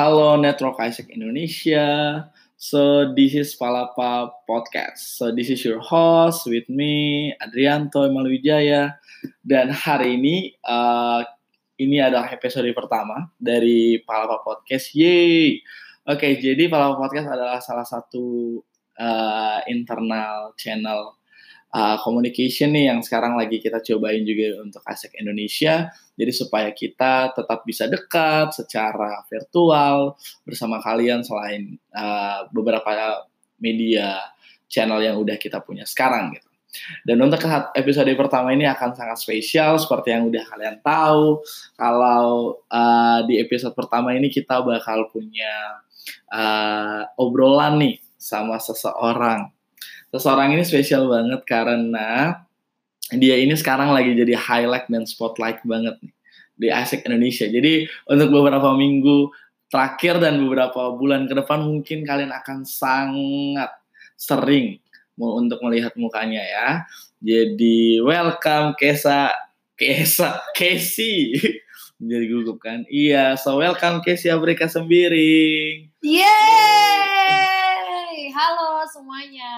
Hello Network Isaac Indonesia. So this is Palapa Podcast. So this is your host with me Adrianto Malwijaya dan hari ini uh, ini adalah episode pertama dari Palapa Podcast. Yeay. Oke, okay, jadi Palapa Podcast adalah salah satu uh, internal channel uh, communication nih yang sekarang lagi kita cobain juga untuk ASEC Indonesia. Jadi supaya kita tetap bisa dekat secara virtual bersama kalian selain uh, beberapa media channel yang udah kita punya sekarang gitu. Dan untuk episode pertama ini akan sangat spesial seperti yang udah kalian tahu. Kalau uh, di episode pertama ini kita bakal punya uh, obrolan nih sama seseorang seseorang ini spesial banget karena dia ini sekarang lagi jadi highlight dan spotlight banget nih di ASEC Indonesia. Jadi untuk beberapa minggu terakhir dan beberapa bulan ke depan mungkin kalian akan sangat sering mau untuk melihat mukanya ya. Jadi welcome Kesa Kesa Casey. Jadi gugup kan? Iya, so welcome Casey Abrika Sembiring. Yeay! Halo semuanya.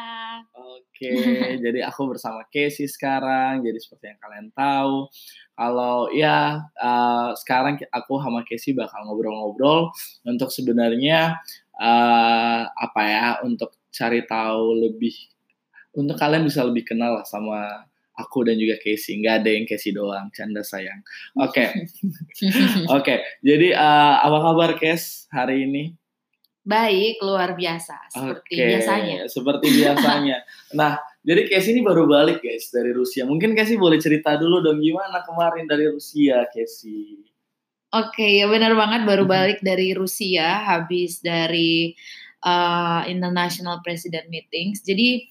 Oke, jadi aku bersama Casey sekarang. Jadi seperti yang kalian tahu, kalau ya uh, sekarang aku sama Casey bakal ngobrol-ngobrol untuk sebenarnya uh, apa ya, untuk cari tahu lebih, untuk kalian bisa lebih kenal lah sama aku dan juga Casey. Nggak ada yang Casey doang, canda sayang. Oke, okay. oke. Okay. Jadi uh, apa kabar Kes hari ini? Baik, luar biasa seperti okay, biasanya. Seperti biasanya. nah, jadi Casey ini baru balik guys dari Rusia. Mungkin Casey boleh cerita dulu dong gimana kemarin dari Rusia, Casey. Oke, okay, ya benar banget baru balik dari Rusia habis dari uh, International President Meetings. Jadi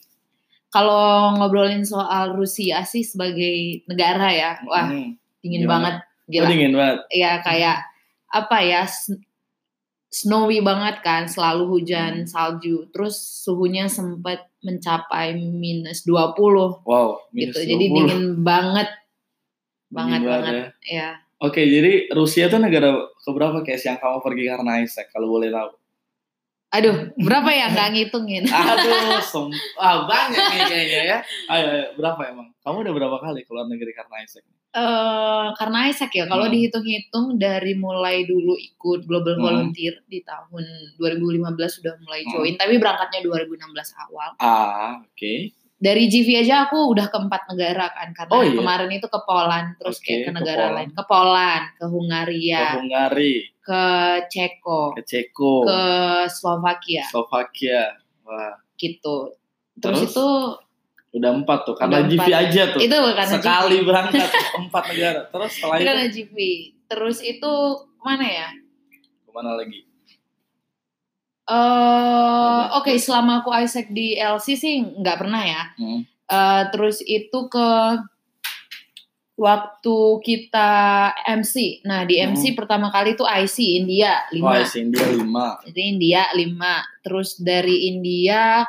kalau ngobrolin soal Rusia sih sebagai negara ya, wah hmm. dingin gimana? banget. Gila. Oh, dingin banget. Ya kayak apa ya snowy banget kan, selalu hujan hmm. salju. Terus suhunya sempat mencapai minus 20. Wow, minus gitu. 20. Jadi dingin banget. Banget dingin banget. Ya. ya. Oke, jadi Rusia tuh negara keberapa kayak yang kamu pergi karena Isaac kalau boleh tahu? Aduh, berapa ya nggak ngitungin? Aduh, ah, banyak nih kayaknya ya. Ayo, ayo, berapa emang? Kamu udah berapa kali keluar negeri karena Isaac? Uh, karena Isaac ya, kalau hmm. dihitung-hitung dari mulai dulu ikut Global hmm. Volunteer di tahun 2015 sudah mulai hmm. join, hmm. tapi berangkatnya 2016 awal. Ah, oke. Okay. Dari GV aja aku udah ke empat negara kan, karena oh, iya? kemarin itu ke Poland, terus okay, kayak ke negara ke lain, ke Poland, ke Hungaria, ke Hungari, ke Ceko, ke Ceko, ke Slovakia, Slovakia, wah. Gitu. Terus, terus itu Udah empat tuh, karena GV aja tuh. Itu karena Sekali GV. berangkat empat negara. Terus setelah itu. Karena GV. Terus itu mana ya? Ke mana lagi? Uh, Oke, okay, selama aku Isaac di LC sih nggak pernah ya. Hmm. Uh, terus itu ke waktu kita MC. Nah, di MC hmm. pertama kali itu IC India 5. Oh, IC India 5. Jadi India 5. Terus dari India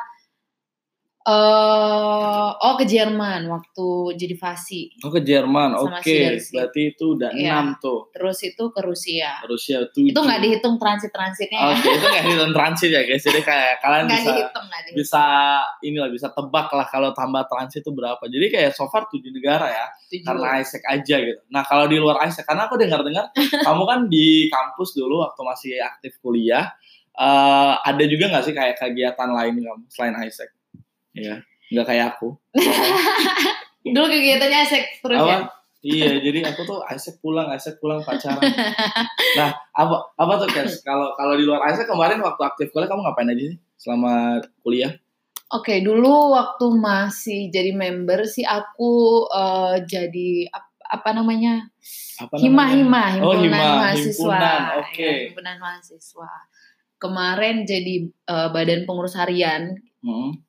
Uh, oh ke Jerman waktu jadi fasi. Oh ke Jerman, oke. Okay. Berarti itu udah iya. enam tuh. Terus itu ke Rusia. Rusia tuh. Itu nggak dihitung transit transitnya. Oke, okay, itu nggak dihitung transit ya guys. Jadi kayak kalian gak bisa dihitung, dihitung. bisa inilah bisa tebak lah kalau tambah transit itu berapa. Jadi kayak so far tujuh negara ya. Tujuh. Karena Isaac aja gitu. Nah kalau di luar Isaac, karena aku dengar-dengar kamu kan di kampus dulu waktu masih aktif kuliah. Uh, ada juga nggak sih kayak kegiatan lain kamu selain Isaac? Iya, nggak kayak aku. Dulu kegiatannya asik terus apa? ya. iya, jadi aku tuh asik pulang, asik pulang pacaran. nah, apa apa tuh guys? Kalau kalau di luar asik kemarin waktu aktif kuliah kamu ngapain aja sih selama kuliah? Oke, okay, dulu waktu masih jadi member sih aku uh, jadi apa, apa namanya? Apa hima hima himpunan oh, hima, mahasiswa. Oke. Okay. Ya, himpunan mahasiswa. Kemarin jadi uh, badan pengurus harian. Hmm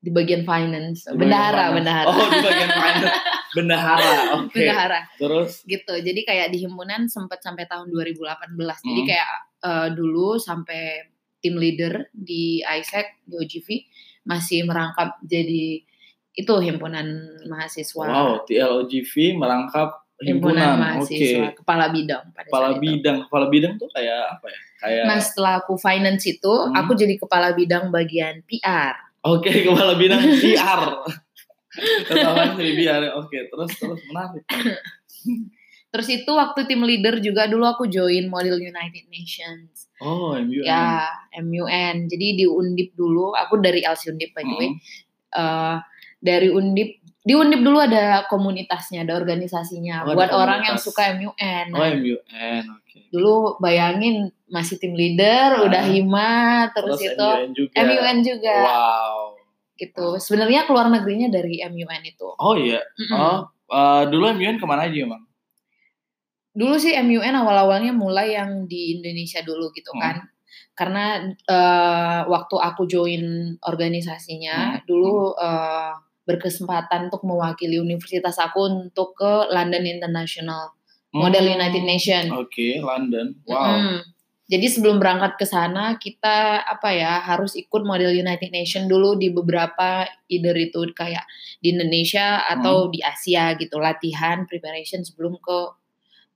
di bagian finance, di bendahara, bendahara. Oh, di bagian finance. bendahara. Oke. Okay. Bendahara. Terus gitu. Jadi kayak di himpunan sempat sampai tahun 2018. Hmm. Jadi kayak uh, dulu sampai tim leader di ISEC, di OGV masih merangkap jadi itu himpunan mahasiswa. Wow, TLOGV merangkap himpunan Himpunan, mahasiswa oke. kepala bidang pada Kepala saat itu. bidang, kepala bidang tuh kayak apa ya? Kayak Nah setelah aku finance itu, Hmm. aku jadi kepala bidang bagian PR. Oke, kepala bidang PR. Ketahuan PR. Oke, terus terus menarik. Terus itu waktu tim leader juga dulu aku join Model United Nations. Oh, MUN. Ya, MUN. Jadi di Undip dulu, aku dari LC Undip by the way. Hmm. Eh, dari Undip, di Undip dulu ada komunitasnya, ada organisasinya Oh, ada buat orang yang suka MUN. Oh, MUN. Oke. dulu bayangin masih tim leader, Ah. udah hima, terus, Terus itu MUN juga. MUN juga. Wow. gitu. Sebenarnya keluar negerinya dari MUN itu. Oh iya. Mm-mm. Oh, eh, dulu MUN ke mana aja emang? Dulu sih MUN awal-awalnya mulai yang di Indonesia dulu gitu Hmm. kan. Karena eh, waktu aku join organisasinya Hmm. dulu eh, berkesempatan untuk mewakili universitas aku untuk ke London International Model Hmm. United Nation. Oke, London. Wow. Mm. Jadi sebelum berangkat ke sana kita apa ya harus ikut Model United Nation dulu di beberapa either itu kayak di Indonesia atau di Asia gitu latihan preparation sebelum ke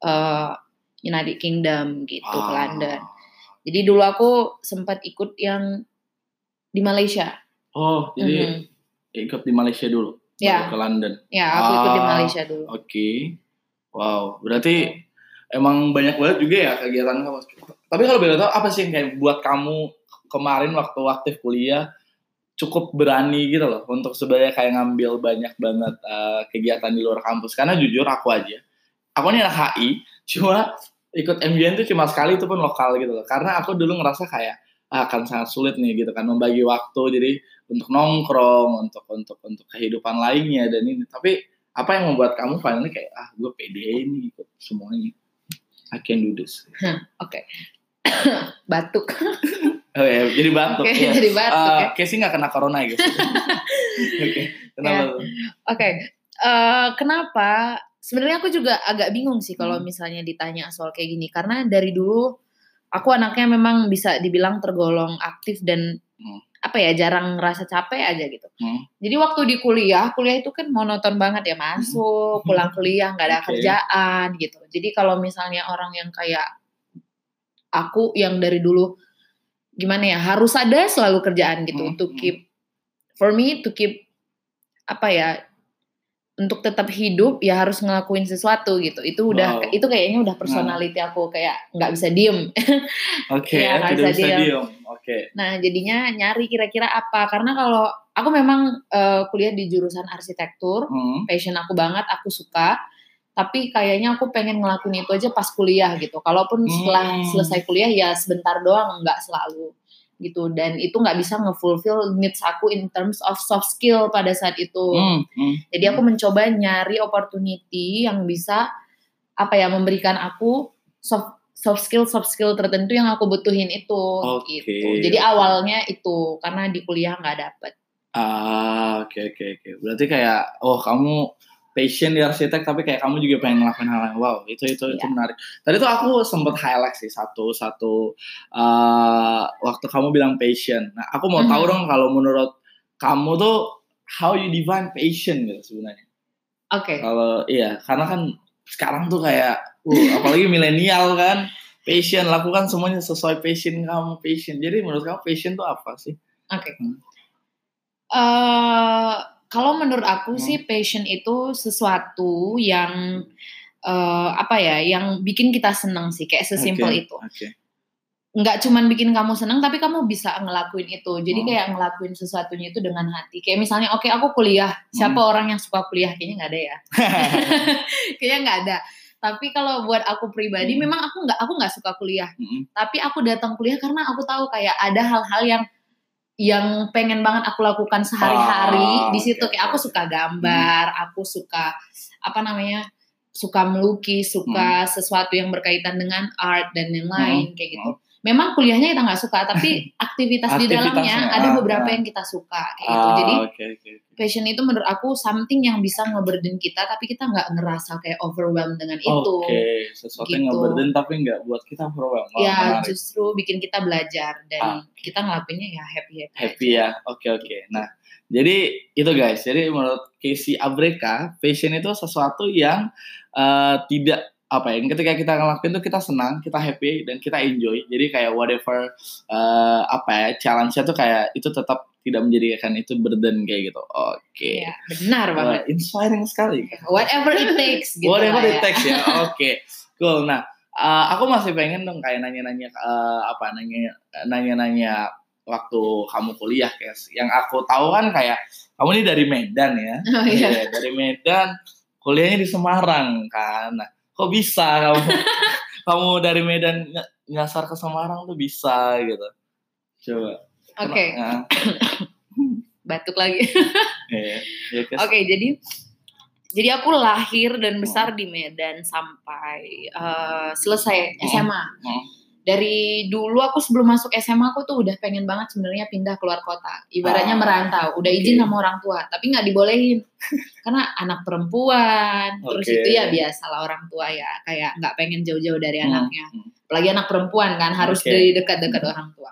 eh, United Kingdom gitu ke Ah. London. Jadi dulu aku sempat ikut yang di Malaysia. Oh, jadi Mhm. Ikut di Malaysia dulu. Ya. baru Ke London. Ya aku ikut di Ah. Malaysia dulu. Oke. Wow, berarti emang banyak banget juga ya kegiatan kamu. Tapi kalau boleh tahu apa sih yang kayak buat kamu kemarin waktu aktif kuliah cukup berani gitu loh untuk sebenarnya kayak ngambil banyak banget eh, kegiatan di luar kampus. Karena jujur aku aja, aku ini anak HI, cuma ikut MUN itu cuma sekali itu pun lokal gitu loh. Karena aku dulu ngerasa kayak ah, akan sangat sulit nih gitu kan membagi waktu jadi untuk nongkrong, untuk untuk untuk kehidupan lainnya dan ini. Tapi apa yang membuat kamu finally kayak ah gue pede ini ikut semuanya I can do this Oke. Batuk. oh ya jadi batuk Oke, ya. jadi batuk Eh, ya. Casey nggak kena corona ya guys oke kenapa Ya. tuh? Oke, eh, kenapa? Sebenarnya aku juga agak bingung sih kalau Hmm. misalnya ditanya soal kayak gini, karena dari dulu aku anaknya memang bisa dibilang tergolong aktif dan Hmm. Apa ya jarang ngerasa capek aja gitu. Hmm. Jadi waktu di kuliah, kuliah itu kan monoton banget ya masuk, Hmm. pulang kuliah nggak ada Oke. kerjaan gitu. Jadi kalau misalnya orang yang kayak aku yang dari dulu gimana ya harus ada selalu kerjaan gitu Hmm, to hmm. keep for me to keep apa ya untuk tetap hidup ya harus ngelakuin sesuatu gitu. Itu udah Wow. itu kayaknya udah personality aku kayak nggak bisa diem. Oke nggak tidak bisa bisa diam. diem. Oke. Nah jadinya nyari kira-kira apa. Karena kalau aku memang eh, kuliah di jurusan arsitektur Hmm. passion aku banget aku suka. Tapi kayaknya aku pengen ngelakuin itu aja pas kuliah gitu. Kalaupun setelah Hmm. selesai kuliah ya sebentar doang nggak selalu gitu. Dan itu nggak bisa ngefulfill needs aku in terms of soft skill pada saat itu. Hmm, hmm. jadi aku mencoba nyari opportunity yang bisa apa ya memberikan aku soft soft skill soft skill tertentu yang aku butuhin itu Oke. gitu. Jadi awalnya itu karena di kuliah nggak dapet. Ah oke oke oke. Berarti kayak oh kamu passion di arsitek tapi kayak kamu juga pengen ngelakuin hal yang wow itu itu itu Iya. menarik tadi tuh aku sempet highlight sih satu satu eh, waktu kamu bilang passion nah aku mau tahu Mhm. dong kalau menurut kamu tuh how you define passion gitu sebenarnya oke kalau iya karena kan sekarang tuh kayak uh, apalagi milenial kan passion lakukan semuanya sesuai passion kamu passion jadi menurut kamu passion tuh apa sih Oke. Hmm. Eh, kalau menurut aku Hmm. sih passion itu sesuatu yang eh, apa ya, yang bikin kita seneng sih, kayak sesimpel Oke, itu. oke Nggak cuman bikin kamu seneng, tapi kamu bisa ngelakuin itu. Jadi Hmm. kayak ngelakuin sesuatunya itu dengan hati. Kayak misalnya, oke aku kuliah, siapa Hmm. orang yang suka kuliah? Kayaknya nggak ada ya. Kayaknya nggak ada. Tapi kalau buat aku pribadi, Hmm. memang aku nggak aku nggak suka kuliah. Mm-mm. Tapi aku datang kuliah karena aku tahu kayak ada hal-hal yang yang pengen banget aku lakukan Ah, sehari-hari di situ kayak aku suka gambar, aku suka apa namanya? suka melukis, suka sesuatu yang berkaitan dengan art dan lain-lain kayak gitu. Memang kuliahnya kita nggak suka, tapi aktivitas di dalamnya ada ah, beberapa ah. yang kita suka kayak gitu. Ah, Jadi oke oke oke. passion itu menurut aku something yang bisa ngeburden kita, tapi kita nggak ngerasa kayak overwhelmed dengan itu. Oke, sesuatu yang Gitu. ngeburden tapi nggak buat kita overwhelmed. Wah, ya menarik. justru bikin kita belajar dan Ah. kita ngelakuinnya ya happy happy. happy ya. Oke oke. Nah, jadi itu guys. Jadi menurut Casey Abreka, passion itu sesuatu yang uh, tidak apa ya ketika kita ngelakuin tuh kita senang kita happy dan kita enjoy. Jadi kayak whatever uh, apa ya challenge-nya tuh kayak itu tetap tidak menjadikan itu burden kayak gitu. Oke. Okay. ya, benar banget. uh, inspiring sekali. Whatever it takes gitu whatever it ya. takes ya oke. Okay. cool. Nah uh, aku masih pengen dong kayak nanya-nanya uh, apa nanya nanya-nanya waktu kamu kuliah guys. Yang aku tahu kan kayak kamu ini dari Medan ya. Oh, iya. yeah, dari Medan. Kuliahnya di Semarang kan. Nah kok bisa kamu? Kamu dari Medan nyasar ke Semarang tuh bisa gitu. Coba. Oke. Okay. Nah. batuk lagi. Yeah, yeah, oke okay, jadi jadi aku lahir dan besar di Medan sampai uh, selesai SMA. Hmm dari dulu aku sebelum masuk SMA aku tuh udah pengen banget sebenarnya pindah keluar kota ibaratnya ah, merantau udah izin sama orang tua tapi nggak dibolehin karena anak perempuan okay. terus itu ya biasalah orang tua ya kayak nggak pengen jauh-jauh dari hmm. anaknya hmm. apalagi anak perempuan kan harus okay. dari dekat-dekat hmm. orang tua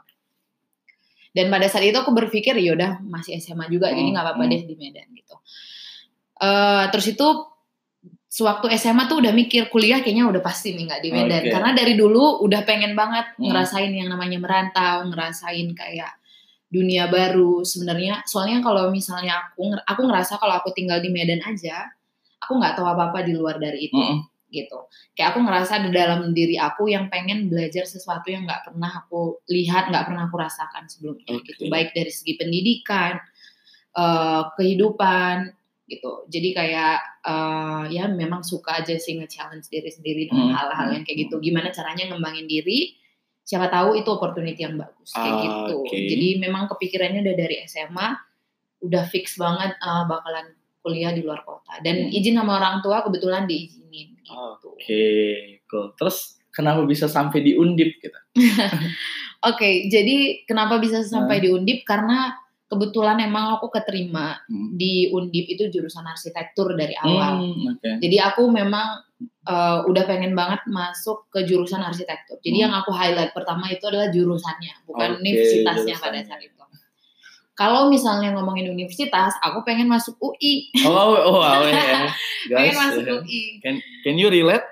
dan pada saat itu aku berpikir yaudah masih SMA juga hmm. jadi nggak apa-apa hmm. deh di Medan gitu uh, terus itu sewaktu SMA tuh udah mikir kuliah kayaknya udah pasti nih nggak di Medan okay. karena dari dulu udah pengen banget hmm. ngerasain yang namanya merantau ngerasain kayak dunia baru sebenarnya soalnya kalau misalnya aku aku ngerasa kalau aku tinggal di Medan aja aku nggak tahu apa apa di luar dari itu hmm. gitu kayak aku ngerasa di dalam diri aku yang pengen belajar sesuatu yang nggak pernah aku lihat nggak pernah aku rasakan sebelumnya okay. gitu baik dari segi pendidikan uh, kehidupan gitu. Jadi kayak uh, ya memang suka aja sih nge-challenge diri sendiri dengan hmm, hal-hal hmm. yang kayak gitu. Gimana caranya ngembangin diri? Siapa tahu itu opportunity yang bagus kayak ah, gitu. Okay. Jadi memang kepikirannya udah dari SMA udah fix banget uh, bakalan kuliah di luar kota dan hmm. izin sama orang tua kebetulan diizinin gitu. Oke, okay, cool. Terus kenapa bisa sampai di Undip gitu? Oke, okay, jadi kenapa bisa sampai hmm. di Undip karena kebetulan emang aku keterima hmm. di Undip itu jurusan arsitektur dari awal. Hmm, okay. Jadi aku memang uh, udah pengen banget masuk ke jurusan arsitektur. Jadi hmm. yang aku highlight pertama itu adalah jurusannya, bukan okay, universitasnya pada saat itu. Kalau misalnya ngomongin universitas, aku pengen masuk UI. Oh, oh, oh, oh ya. pengen masuk UI. Can, can you relate?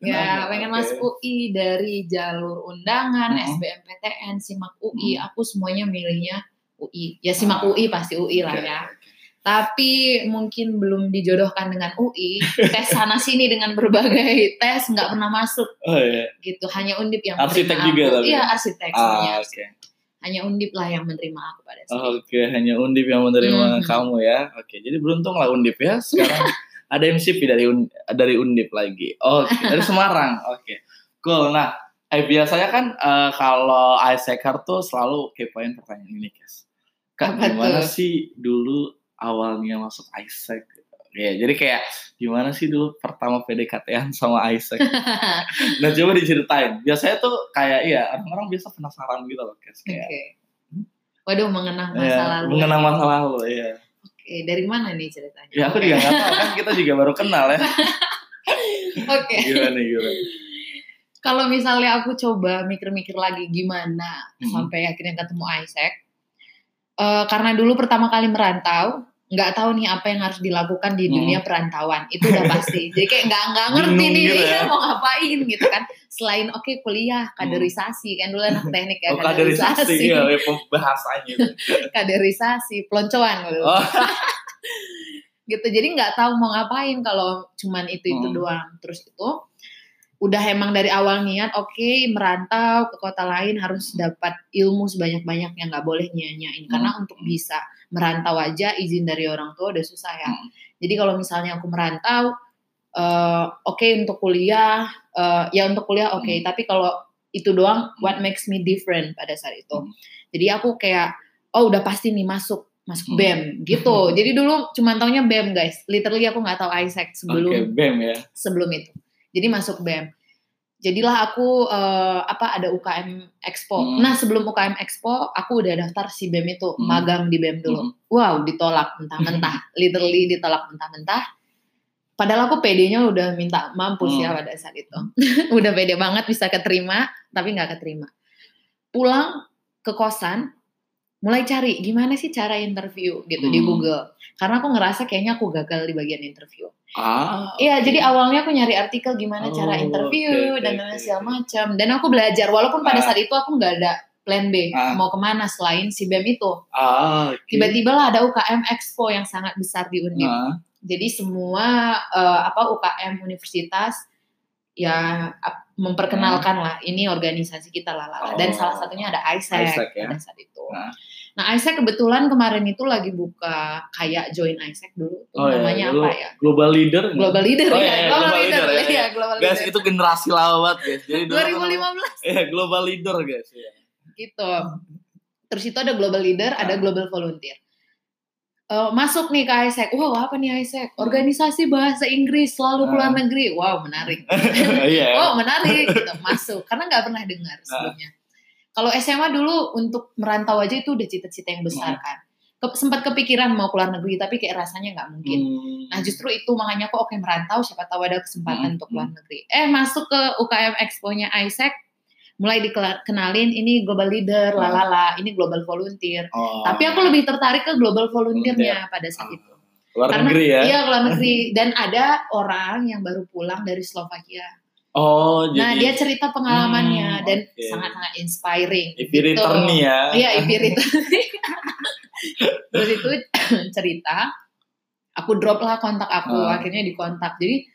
ya, pengen okay. masuk UI dari jalur undangan, hmm. SBMPTN, SIMAK UI, hmm. aku semuanya milihnya UI. Ya simak ah. UI pasti UI lah ya. Tapi mungkin belum dijodohkan dengan UI, tes sana sini dengan berbagai tes nggak pernah masuk. Oh iya. Gitu, hanya Undip yang arsitek juga aku. tapi. Iya, arsitek ah, okay. Hanya Undip lah yang menerima aku pada saat Oke, okay. hanya Undip yang menerima hmm. kamu ya. Oke, okay. jadi beruntung lah Undip ya. Sekarang ada MCP dari dari Undip lagi. Oke, okay. dari Semarang. Oke. Okay. Cool. Nah, eh biasanya kan uh, kalau Isaac tuh selalu kepoin pertanyaan ini, guys Kak, Apa gimana tuh? sih dulu awalnya masuk Isaac? Ya, jadi kayak gimana sih dulu pertama PDKT-an sama Isaac? nah, coba diceritain. Biasanya tuh kayak iya, orang-orang biasa penasaran gitu loh, kayak. Okay. Waduh, mengenang masa ya, lalu. Mengenang masa lalu, iya. Oke, dari mana nih ceritanya? Ya, aku juga nggak tahu kan kita juga baru kenal ya. Oke. Okay. Gimana gimana? Kalau misalnya aku coba mikir-mikir lagi gimana hmm. sampai akhirnya ketemu Isaac, uh, karena dulu pertama kali merantau nggak tahu nih apa yang harus dilakukan di dunia hmm. perantauan itu udah pasti jadi kayak nggak nggak ngerti nih gitu ya. mau ngapain gitu kan selain oke okay, kuliah hmm. kaderisasi kan dulu anak teknik ya oh, kaderisasi, kaderisasi ya, bahasanya kaderisasi peloncoan gitu oh. gitu jadi nggak tahu mau ngapain kalau cuman itu itu hmm. doang terus itu udah emang dari awal niat oke okay, merantau ke kota lain harus dapat ilmu sebanyak-banyaknya nggak boleh nyanyain karena hmm. untuk bisa merantau aja izin dari orang tua udah susah ya hmm. jadi kalau misalnya aku merantau uh, oke okay, untuk kuliah uh, ya untuk kuliah oke okay. hmm. tapi kalau itu doang what makes me different pada saat itu hmm. jadi aku kayak oh udah pasti nih masuk masuk hmm. BEM gitu. Jadi dulu cuma taunya BEM guys. Literally aku nggak tahu Isaac sebelum okay, BEM ya. Sebelum itu. Jadi masuk BEM. Jadilah aku uh, apa ada UKM Expo. Hmm. Nah sebelum UKM Expo aku udah daftar si BEM itu hmm. magang di BEM dulu. Hmm. Wow ditolak mentah-mentah, hmm. literally ditolak mentah-mentah. Padahal aku PD-nya udah minta mampus ya hmm. ya pada saat itu. udah pede banget bisa keterima, tapi nggak keterima. Pulang ke kosan, mulai cari gimana sih cara interview gitu di Hmm. Google. Karena aku ngerasa kayaknya aku gagal di bagian interview. Ah. Iya, jadi awalnya aku nyari artikel gimana cara Oh, interview oke, oke, dan oke. segala macam. Dan aku belajar walaupun pada Ah. saat itu aku nggak ada plan B Ah. mau ke mana selain si BEM itu. Ah, oke. Tiba-tiba lah ada UKM Expo yang sangat besar di Undip. Ah, Jadi semua eh, apa UKM universitas ya memperkenalkan lah ini organisasi kita lah lah. Dan Oh. salah satunya ada ISEC, ISEC ya. pada saat itu. Nah. Nah, ISEC kebetulan kemarin itu lagi buka kayak join ISEC dulu. Tuh Oh, iya, namanya dulu apa ya? Global leader. Global Leader Oh, ya, iya, iya, Global, Global Leader, Leader, ya, iya, ya. Global Guys, Leader. itu generasi lawat, guys. Jadi dulu tuh 2015 Iya, global leader, guys. Iya. gitu. Terus itu ada Global Leader, ada Ah. Global Volunteer. Eh, masuk nih ke ISEC. Wow, apa nih ISEC? Hmm. Organisasi bahasa Inggris selalu ke luar Ah. negeri. Wow, menarik. Iya. Oh menarik gitu masuk karena nggak pernah dengar sebelumnya. Kalau SMA dulu untuk merantau aja itu udah cita-cita yang besar kan. Ke- sempat kepikiran mau keluar negeri tapi kayak rasanya nggak mungkin. Hmm. Nah justru itu makanya kok oke merantau siapa tahu ada kesempatan Hmm, untuk keluar negeri. Eh masuk ke UKM Expo-nya ISEC mulai dikenalin ini global leader, Hmm. lalala, ini global volunteer. Oh. Tapi aku lebih tertarik ke global volunteer-nya pada saat Ah. itu. luar Karena negeri ya. iya keluar negeri dan ada orang yang baru pulang dari Slovakia. Oh, jadi Nah, dia cerita pengalamannya Hmm, dan oke. sangat-sangat inspiring. if return nih ya. Iya, if return. Terus itu cerita, aku drop lah kontak aku, Hmm. akhirnya dikontak. Jadi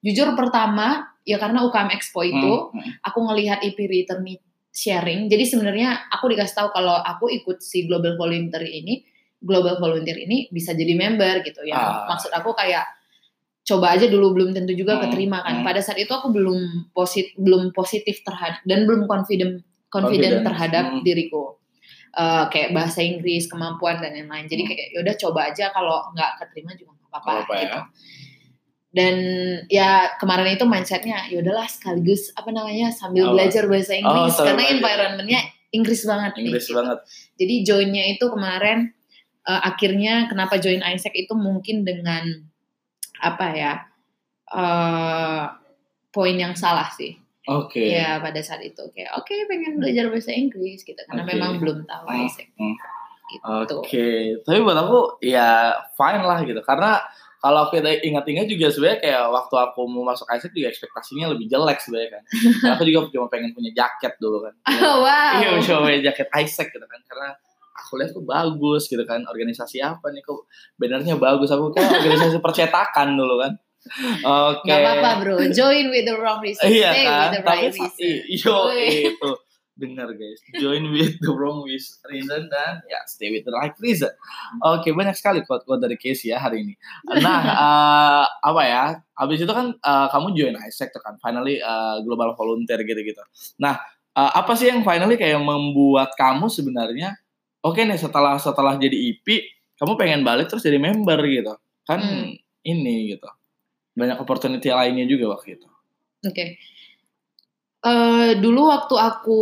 jujur pertama ya karena UKM Expo itu, Hmm, hmm. aku ngelihat IP return sharing. Jadi sebenarnya aku dikasih tahu kalau aku ikut si Global Volunteer ini, Global Volunteer ini bisa jadi member gitu ya. Ah. Maksud aku kayak coba aja dulu belum tentu juga Hmm, keterima kan. hmm. Pada saat itu aku belum posit belum positif terhadap dan belum confident confident Confidence, terhadap hmm. diriku. Eh, kayak bahasa Inggris, kemampuan dan lain-lain. Jadi Hmm. kayak yaudah coba aja kalau nggak keterima juga nggak apa-apa apa-apa ya. gitu. Dan ya kemarin itu mindsetnya ya udahlah sekaligus apa namanya sambil Oh. belajar bahasa Inggris sambil karena environmentnya Inggris banget nih, Inggris gitu. banget. Jadi joinnya itu kemarin eh, akhirnya kenapa join ISEC itu mungkin dengan apa ya eh poin yang salah sih. Oke. Ya pada saat itu kayak oke pengen belajar bahasa Inggris gitu karena Oke. memang belum tahu Hmm, ISEC. hmm. Gitu. Oke, tapi buat aku ya fine lah gitu. Karena kalau kita ingat-ingat juga sebenarnya kayak waktu aku mau masuk ISEC juga ekspektasinya lebih jelek sebenarnya kan. Karena aku juga cuma pengen punya jaket dulu kan. wow. Iya, cuma punya jaket ISEC gitu kan. Karena aku lihat kok bagus gitu kan. Organisasi apa nih kok bannernya bagus. Aku kan organisasi percetakan dulu kan. Oke. Gak apa-apa bro, join with the wrong reason, Iya stay kan, with the right tapi reason. Woi. itu dengar guys, join with the wrong reason dan ya stay with the right reason. Oke banyak sekali quote quote dari Casey ya hari ini. Nah eh, apa ya, abis itu kan eh, kamu join ISEC tuh kan, finally eh, global volunteer gitu-gitu. Nah eh, apa sih yang finally kayak membuat kamu sebenarnya oke nih setelah setelah jadi IP kamu pengen balik terus jadi member gitu kan Hmm. ini gitu banyak opportunity lainnya juga waktu itu. Oke. Eh, dulu waktu aku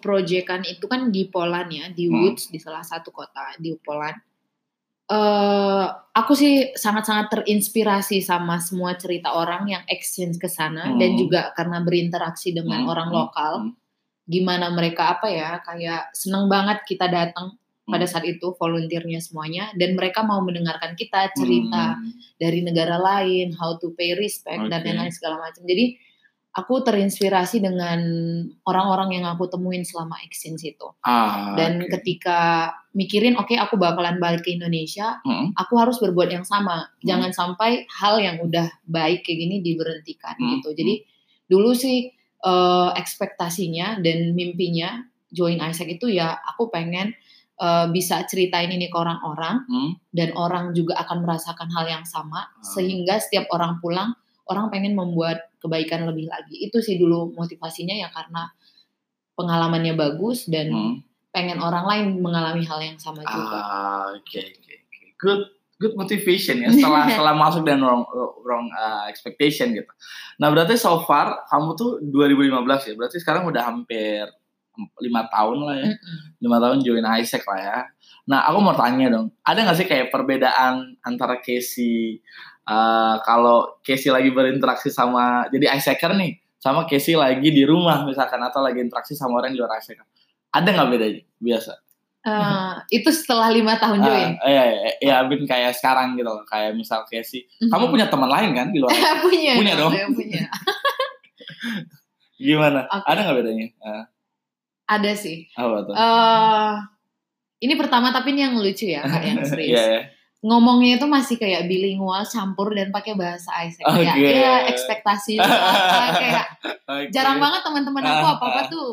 proyekan itu kan di Poland ya, di Hmm. Łódź di salah satu kota di Poland. Eh, aku sih sangat-sangat terinspirasi sama semua cerita orang yang exchange ke sana Hmm. dan juga karena berinteraksi dengan Hmm, orang hmm, lokal. hmm. Gimana mereka apa ya, kayak seneng banget kita datang pada Hmm. saat itu volunteernya semuanya dan mereka mau mendengarkan kita cerita Hmm. dari negara lain, how to pay respect dan Oke. lain-lain segala macam. Jadi aku terinspirasi dengan orang-orang yang aku temuin selama exchange itu. Ah, Dan oke. ketika mikirin, oke aku bakalan balik ke Indonesia, Mm-mm. aku harus berbuat yang sama. Hmm. Jangan sampai hal yang udah baik kayak gini diberhentikan Hmm. gitu. Jadi dulu sih eh, ekspektasinya dan mimpinya join ISEC itu ya aku pengen eh, bisa ceritain ini ke orang-orang Hmm. dan orang juga akan merasakan hal yang sama Hmm. sehingga setiap orang pulang orang pengen membuat kebaikan lebih lagi itu sih dulu motivasinya ya karena pengalamannya bagus dan Hmm. pengen orang lain mengalami hal yang sama juga Ah, oke oke oke. Good good motivation ya setelah setelah masuk dan wrong wrong uh, expectation gitu. Nah, berarti so far kamu tuh 2015 ya. Berarti sekarang udah hampir lima tahun lah ya. Lima tahun join ISEC lah ya. Nah, aku mau tanya dong, ada nggak sih kayak perbedaan antara Casey uh, kalau Casey lagi berinteraksi sama jadi ISECer nih, sama Casey lagi di rumah misalkan atau lagi interaksi sama orang di luar ISEC? Ada nggak bedanya? Biasa. Uh, itu setelah lima tahun Ah, join. iya, iya, iya, Bin kayak sekarang gitu loh. Kayak misal kayak si, kamu Mhm. punya teman lain kan di luar? punya, Punya dong. saya punya. Gimana? Oke. Ada nggak bedanya? Ah, Ada sih. apa tuh? eh ini pertama tapi ini yang lucu ya, Kak, yang serius. Iya, iya. Ngomongnya itu masih kayak bilingual campur dan pakai bahasa Isaac. Kayak Oke. ya ekspektasi apa kayak Oke. jarang banget teman-teman aku Ah, apa-apa ah. tuh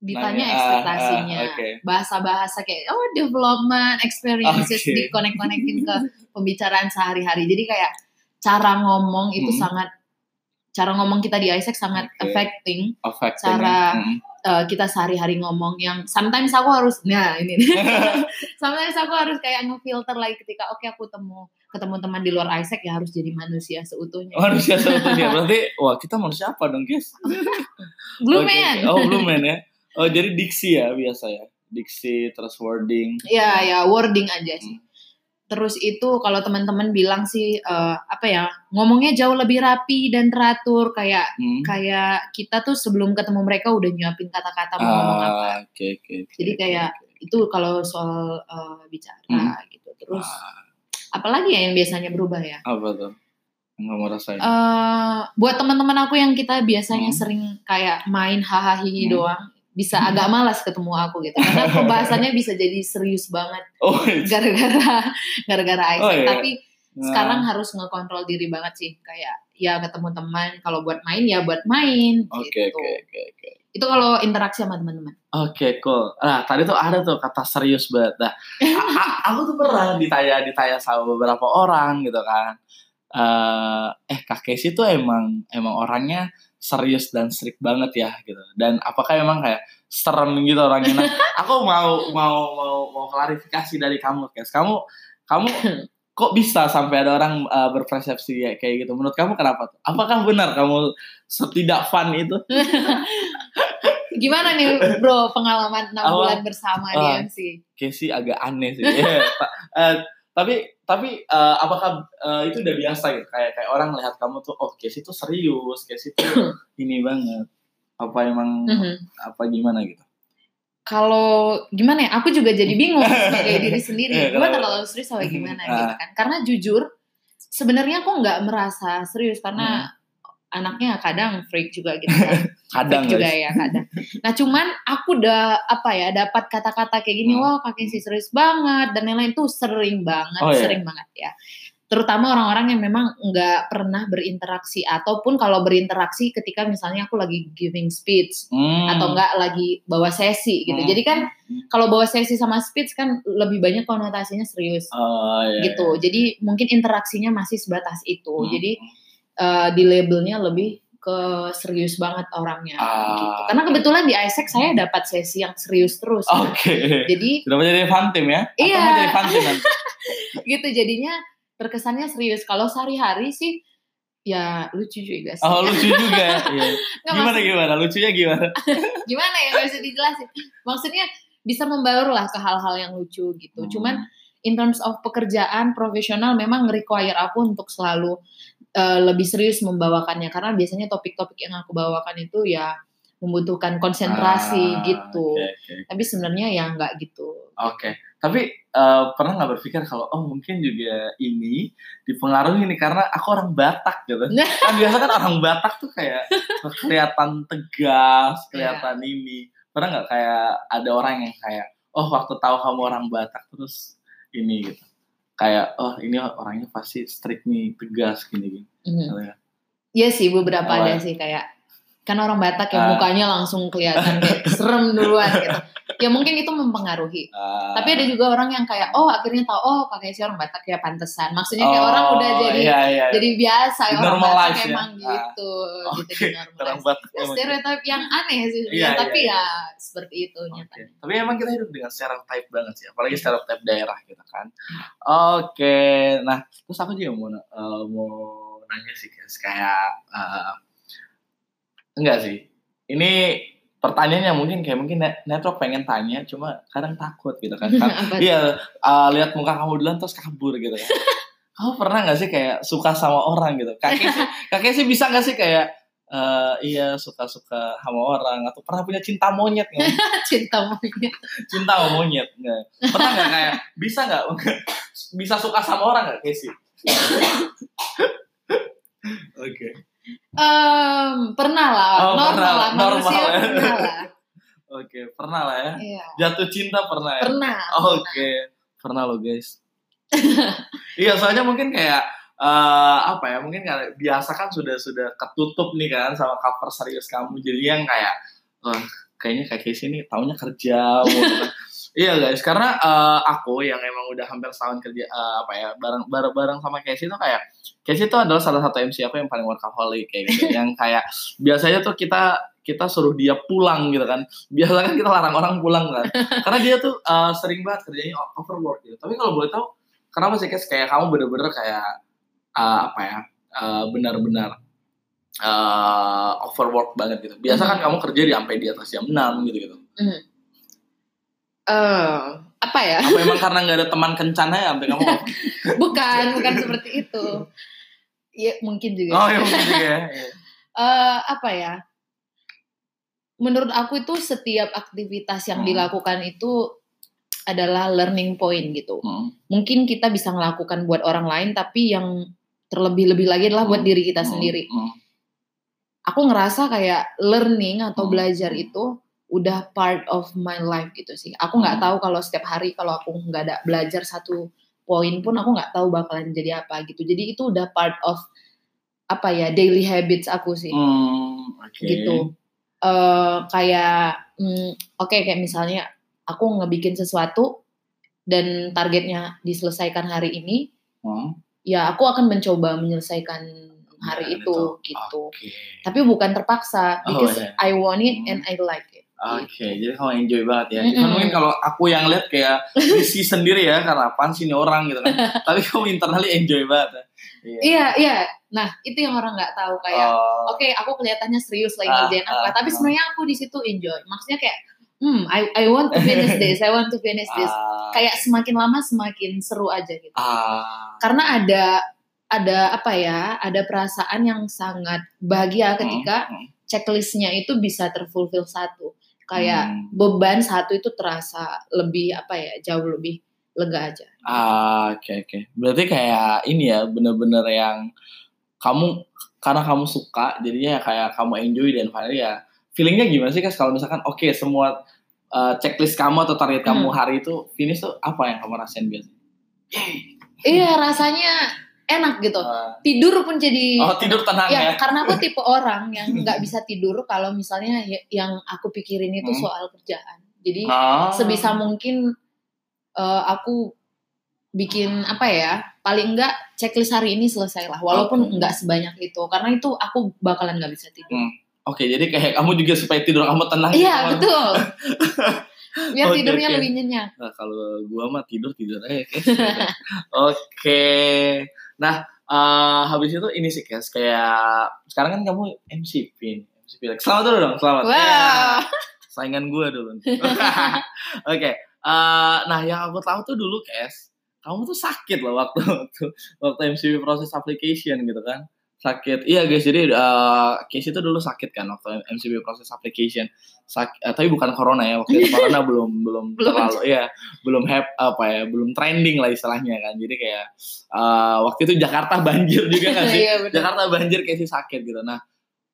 ditanya Nanya, ekspektasinya. ah, oke. Bahasa-bahasa kayak oh development experiences Oke. dikonek-konekin ke pembicaraan sehari-hari. Jadi kayak cara ngomong itu Mm-mm. sangat cara ngomong kita di Isaac sangat Oke. affecting Affecting, cara- ya. Mm. uh, kita sehari-hari ngomong yang sometimes aku harus nah ini sometimes aku harus kayak ngefilter lagi ketika oke aku temu ketemu teman di luar Isaac ya harus jadi manusia seutuhnya. manusia seutuhnya berarti wah kita manusia apa dong guys Blue Oke, man. oh blue man ya oh jadi diksi ya biasa ya diksi terus wording Ya ya wording aja sih. Hmm. Terus itu kalau teman-teman bilang sih eh, apa ya ngomongnya jauh lebih rapi dan teratur kayak Hmm. kayak kita tuh sebelum ketemu mereka udah nyiapin kata-kata mau ngomong apa. Ah, oke oke oke, Jadi kayak oke. Itu kalau soal eh, bicara Hmm. gitu. Terus Ah, apalagi ya yang biasanya berubah ya? apa tuh nggak mau rasain eh buat teman-teman aku yang kita biasanya Hmm. sering kayak main hahaha Hmm. doang bisa agak malas ketemu aku gitu. Karena pembahasannya bisa jadi serius banget. Oh it's- gara-gara gara-gara Isaac Oh, iya. tapi nah, sekarang harus ngekontrol diri banget sih. Kayak ya ketemu teman kalau buat main ya buat main oke gitu. oke oke oke. Itu kalau interaksi sama teman-teman. Oke, cool. Nah, tadi tuh ada tuh kata serius banget. Nah, aku tuh pernah ditanya ditanya sama beberapa orang gitu kan. Eh, eh Kak Casey tuh emang emang orangnya serius dan strict banget ya gitu. Dan apakah emang kayak serem gitu orangnya? Nah, aku mau mau mau mau klarifikasi dari kamu, Kes. Kamu kamu kok bisa sampai ada orang eh, berpersepsi kayak kayak gitu? Menurut kamu kenapa tuh? Apakah benar kamu setidak fun itu? gimana nih bro pengalaman enam bulan bersama di Ah. MC Casey agak aneh sih. Eh, tapi tapi eh, apakah eh, itu udah biasa gitu? Kayak kayak orang lihat kamu tuh, oh Casey tuh serius, Casey tuh ini banget. Apa emang Mhm. apa gimana gitu? kalau gimana ya aku juga jadi bingung sebagai diri sendiri Iya, gue terlalu serius atau gimana Ah. gitu kan karena jujur sebenarnya aku nggak merasa serius karena anaknya kadang freak juga gitu kan Kadang freak juga guys. ya kadang nah cuman aku udah apa ya dapat kata-kata kayak gini Hmm. wah kakek sih serius banget dan lain-lain tuh sering banget Oh, iya. sering banget ya terutama orang-orang yang memang nggak pernah berinteraksi ataupun kalau berinteraksi ketika misalnya aku lagi giving speech Hmm. atau enggak lagi bawa sesi gitu. Hmm. Jadi kan kalau bawa sesi sama speech kan lebih banyak konotasinya serius Oh, iya, gitu. Jadi mungkin interaksinya masih sebatas itu. Hmm. Jadi eh, di labelnya lebih ke serius banget orangnya Ah. gitu. Karena kebetulan di Isaac saya dapat sesi yang serius terus. Oke. Jadi Sudah menjadi fun team ya? Atau Iya. jadi fun team nanti? gitu jadinya terkesannya serius. Kalau sehari-hari sih ya lucu juga sih. Oh lucu juga. Iya. Nggak, Gimana maksud- gimana? Lucunya gimana? gimana ya nggak bisa dijelasin maksudnya bisa membaur lah ke hal-hal yang lucu gitu Hmm. cuman in terms of pekerjaan profesional memang require aku untuk selalu uh, lebih serius membawakannya karena biasanya topik-topik yang aku bawakan itu ya membutuhkan konsentrasi Ah, gitu Oke, oke. tapi sebenarnya ya nggak gitu Oke, tapi eh, pernah nggak berpikir kalau oh mungkin juga ini dipengaruhi nih karena aku orang Batak gitu. kan biasa kan orang Batak tuh kayak kelihatan tegas, kelihatan ini. Pernah nggak kayak ada orang yang kayak oh waktu tahu kamu orang Batak terus ini gitu. Kayak oh ini orangnya pasti strict nih, tegas gini gini. Mhm. Iya sih beberapa Apa? ada sih kayak kan orang Batak yang Ah. mukanya langsung kelihatan kayak serem duluan gitu ya mungkin itu mempengaruhi Ah, Tapi ada juga orang yang kayak oh akhirnya tahu oh kakek si orang Batak ya pantesan. Maksudnya kayak orang oh, udah jadi iya, iya. jadi biasa ya orang Normalize Batak ya. emang Ah, gitu Oke, gitu di orang normalize. Batak Ya, stereotip yang aneh sih sebenarnya, Iya, tapi iya, ya seperti itu Oke. nyatanya. Tapi emang kita hidup dengan stereotype banget sih, apalagi Iya. stereotype daerah gitu kan. Oke, nah terus aku juga mau eh, mau nanya sih guys, kayak eh, enggak sih. Ini pertanyaannya mungkin kayak mungkin net- network pengen tanya, cuma kadang takut gitu kan. Kan-? Iya, eh, lihat muka kamu duluan terus kabur gitu ya. Kamu pernah nggak sih kayak suka sama orang gitu? Kakek sih, kakek sih bisa nggak sih kayak eh, iya suka-suka sama orang atau pernah punya cinta monyet nggak? Cinta monyet. cinta monyet nggak? Pernah nggak kayak bisa nggak bisa suka sama orang nggak Casey? Oke. Em, pernah lah, Oh, normal pernah, lah, normal manusia ya. pernah lah. Oke, pernah lah ya. Iya. Jatuh cinta pernah ya? Pernah. Oke, pernah lo guys. iya, soalnya mungkin kayak eh, apa ya? Mungkin kayak biasa kan sudah sudah ketutup nih kan sama cover serius kamu. Jadi yang kayak, wah kayaknya kayak Casey nih taunya kerja. iya guys, karena eh, aku yang emang udah hampir setahun kerja eh, apa ya bareng bareng bareng sama Casey tuh kayak Casey itu adalah salah satu MC aku yang paling workaholic kayak gitu. yang kayak biasanya tuh kita kita suruh dia pulang gitu kan. Biasanya kan kita larang orang pulang kan. Karena dia tuh uh, sering banget kerjanya overwork gitu. Tapi kalau boleh tahu, kenapa sih guys kayak kamu bener-bener kayak uh, apa ya, uh, benar-benar uh, overwork banget gitu. Biasa kan kamu kerja di sampai di atas jam 6 gitu gitu. Hmm. Eh, apa ya? Apa emang karena nggak ada teman kencannya ya sampai kamu? bukan, bukan seperti itu. Ya mungkin juga. oh ya mungkin juga ya. Eh, apa ya? Menurut aku itu setiap aktivitas yang Hmm. dilakukan itu adalah learning point gitu. Hmm. Mungkin kita bisa melakukan buat orang lain, tapi yang terlebih-lebih lagi adalah buat Hmm. diri kita Hmm. sendiri. Hmm. Aku ngerasa kayak learning atau Hmm. belajar itu udah part of my life gitu sih. Aku nggak Hmm. tahu kalau setiap hari kalau aku nggak ada belajar satu poin pun aku nggak tahu bakalan jadi apa gitu. Jadi itu udah part of apa ya daily habits aku sih Hmm, Oke. gitu. Eh kayak mm, oke kayak misalnya aku ngebikin sesuatu dan targetnya diselesaikan hari ini, Hmm. ya aku akan mencoba menyelesaikan hari Dan itu gitu. Oke. Tapi bukan terpaksa Oh, because iya. I want it Hmm. and I like Oke, jadi kamu enjoy banget ya. Cuman mungkin kalau aku yang lihat kayak isi sendiri ya, karena apaan sih ini orang gitu kan. Tapi kamu internally enjoy banget ya. Iya, iya. Nah, itu yang orang nggak tahu kayak Oh, oke, aku kelihatannya serius lagi Ah, ngerjain apa, ah, tapi ah. sebenarnya aku di situ enjoy. Maksudnya kayak hmm, I I want to finish this, I want to finish this. ah, Kayak semakin lama semakin seru aja gitu. ah, karena ada ada apa ya ada perasaan yang sangat bahagia ketika hmm, checklistnya itu bisa terfulfill satu kayak Hmm. beban satu itu terasa lebih apa ya jauh lebih lega aja ah, oke oke. Berarti kayak ini ya, bener-bener yang kamu karena kamu suka, jadinya kayak kamu enjoy dan finally ya feelingnya gimana sih kas kalau misalkan oke semua uh, checklist kamu atau target kamu Hmm. hari itu finish tuh apa yang kamu rasain biasanya? iya rasanya enak gitu Uh, tidur pun jadi oh tidur tenang ya? ya karena aku tipe orang yang nggak bisa tidur kalau misalnya y- yang aku pikirin itu Hmm. soal kerjaan jadi Ah. sebisa mungkin eh, aku bikin apa ya paling enggak checklist hari ini selesai lah walaupun enggak sebanyak itu karena itu aku bakalan nggak bisa tidur Hmm. Oke, jadi kayak kamu juga supaya tidur kamu tenang. iya gitu. betul biar Oke, tidurnya oke. lebih nyenyak Nah, kalau gua mah tidur tidur aja. Kes. Oke. Nah, eh, habis itu ini sih Kes, kayak sekarang kan kamu MCP nih. MCP. Selamat dulu dong, selamat. wow Ya, saingan gua dulu. Oke. eh, nah, yang aku tahu tuh dulu Kes, kamu tuh sakit loh waktu waktu, waktu MCP proses application gitu kan. Sakit. Iya guys, jadi eh Casey itu dulu sakit kan waktu MCP proses application. Sak, eh, tapi bukan corona ya, waktu itu corona belum belum terlalu ya, belum hap apa ya, belum trending lah istilahnya kan. Jadi kayak eh, waktu itu Jakarta banjir juga kan sih. iya Jakarta banjir Casey sakit gitu. Nah,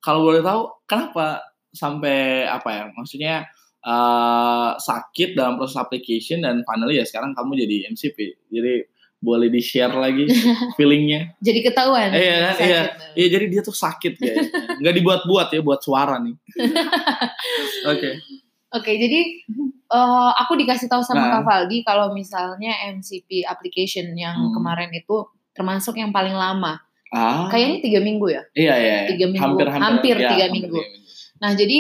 kalau boleh tahu kenapa sampai apa ya? Maksudnya eh, sakit dalam proses application dan finally ya sekarang kamu jadi MCP. Jadi boleh di share lagi feelingnya. jadi ketahuan Iya kan, sakit. iya. Iya jadi dia tuh sakit guys. Nggak dibuat-buat ya buat suara nih. Oke. oke jadi eh, aku dikasih tahu sama Nah. Kak Valdi kalau misalnya MCP application yang Hmm. kemarin itu termasuk yang paling lama Ah. kayaknya tiga minggu ya Iya iya. iya. tiga minggu. Hampir Hampir ya, tiga hampir minggu. Nah jadi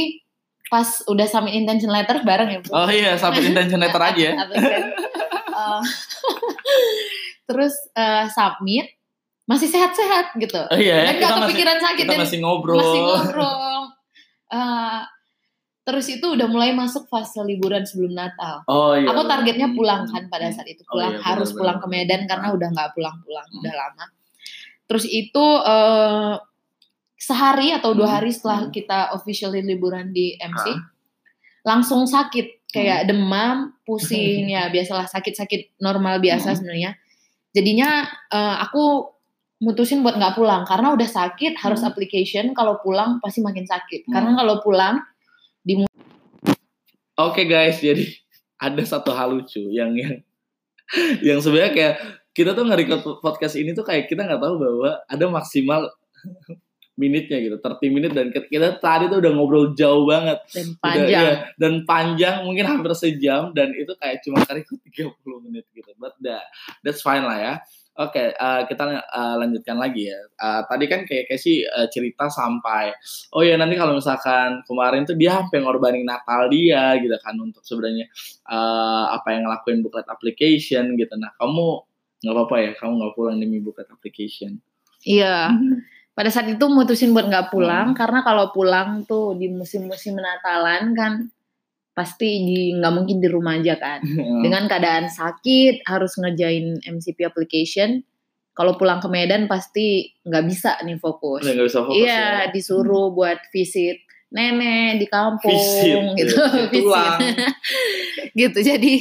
pas udah submit intention letter bareng ya Bu. Oh iya, sampai intention letter aja ya. Terus eh, submit masih sehat-sehat gitu. Oh iya, ya, Dan kita gak masih kepikiran sakit kita dan masih ngobrol. masih ngobrol. Eh, terus itu udah mulai masuk fase liburan sebelum Natal. Oh iya. Aku targetnya Hmm. pulang kan pada saat itu Oh pulang iya, harus benar-benar. pulang ke Medan karena udah nggak pulang-pulang Hmm. udah lama. Terus itu eh, sehari atau dua Hmm, hari setelah hmm. kita officially liburan di MC Ah. langsung sakit kayak Hmm. demam pusing ya biasalah sakit-sakit normal biasa Hmm. sebenarnya jadinya eh, aku mutusin buat nggak pulang karena udah sakit harus Hmm. application kalau pulang pasti makin sakit Hmm. karena kalau pulang Oke guys, jadi ada satu hal lucu yang yang yang sebenarnya kayak kita tuh nge-record podcast ini tuh kayak kita nggak tahu bahwa ada maksimal minitnya gitu, 30 menit dan kita tadi tuh udah ngobrol jauh banget. dan Udah, panjang iya, dan panjang mungkin hampir sejam dan itu kayak cuma record 30 menit gitu. But that, that's fine lah ya. Oke, eh, kita eh, lanjutkan lagi ya. Eh, tadi kan kayak Casey eh, cerita sampai, oh ya nanti kalau misalkan kemarin tuh dia sampai ngorbanin Natal dia gitu kan untuk sebenarnya eh, apa yang ngelakuin booklet application gitu. Nah kamu nggak apa-apa ya, kamu nggak pulang demi booklet application. iya pada saat itu mutusin buat nggak pulang Hmm. karena kalau pulang tuh di musim-musim Natalan kan pasti di nggak mungkin di rumah aja kan dengan keadaan sakit harus ngerjain MCP application kalau pulang ke Medan pasti nggak bisa nih fokus iya ya. disuruh buat visit nenek di kampung Visit, gitu ya. visit Tulang. gitu jadi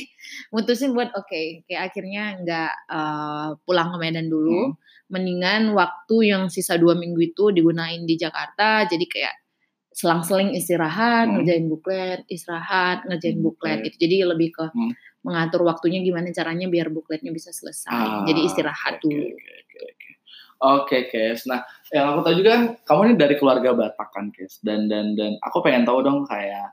mutusin buat oke kayak akhirnya nggak eh, pulang ke Medan dulu Hmm. Mendingan waktu yang sisa dua minggu itu digunain di Jakarta jadi kayak selang-seling istirahat Hmm. ngerjain buklet istirahat ngerjain Hmm, buklet oke. gitu jadi lebih ke Hmm. mengatur waktunya gimana caranya biar bukletnya bisa selesai Ah, jadi istirahat oke, dulu Oke, oke, oke. Oke, Kes. Nah, yang aku tahu juga kan kamu ini dari keluarga Batak kan, Kes. Dan dan dan aku pengen tahu dong kayak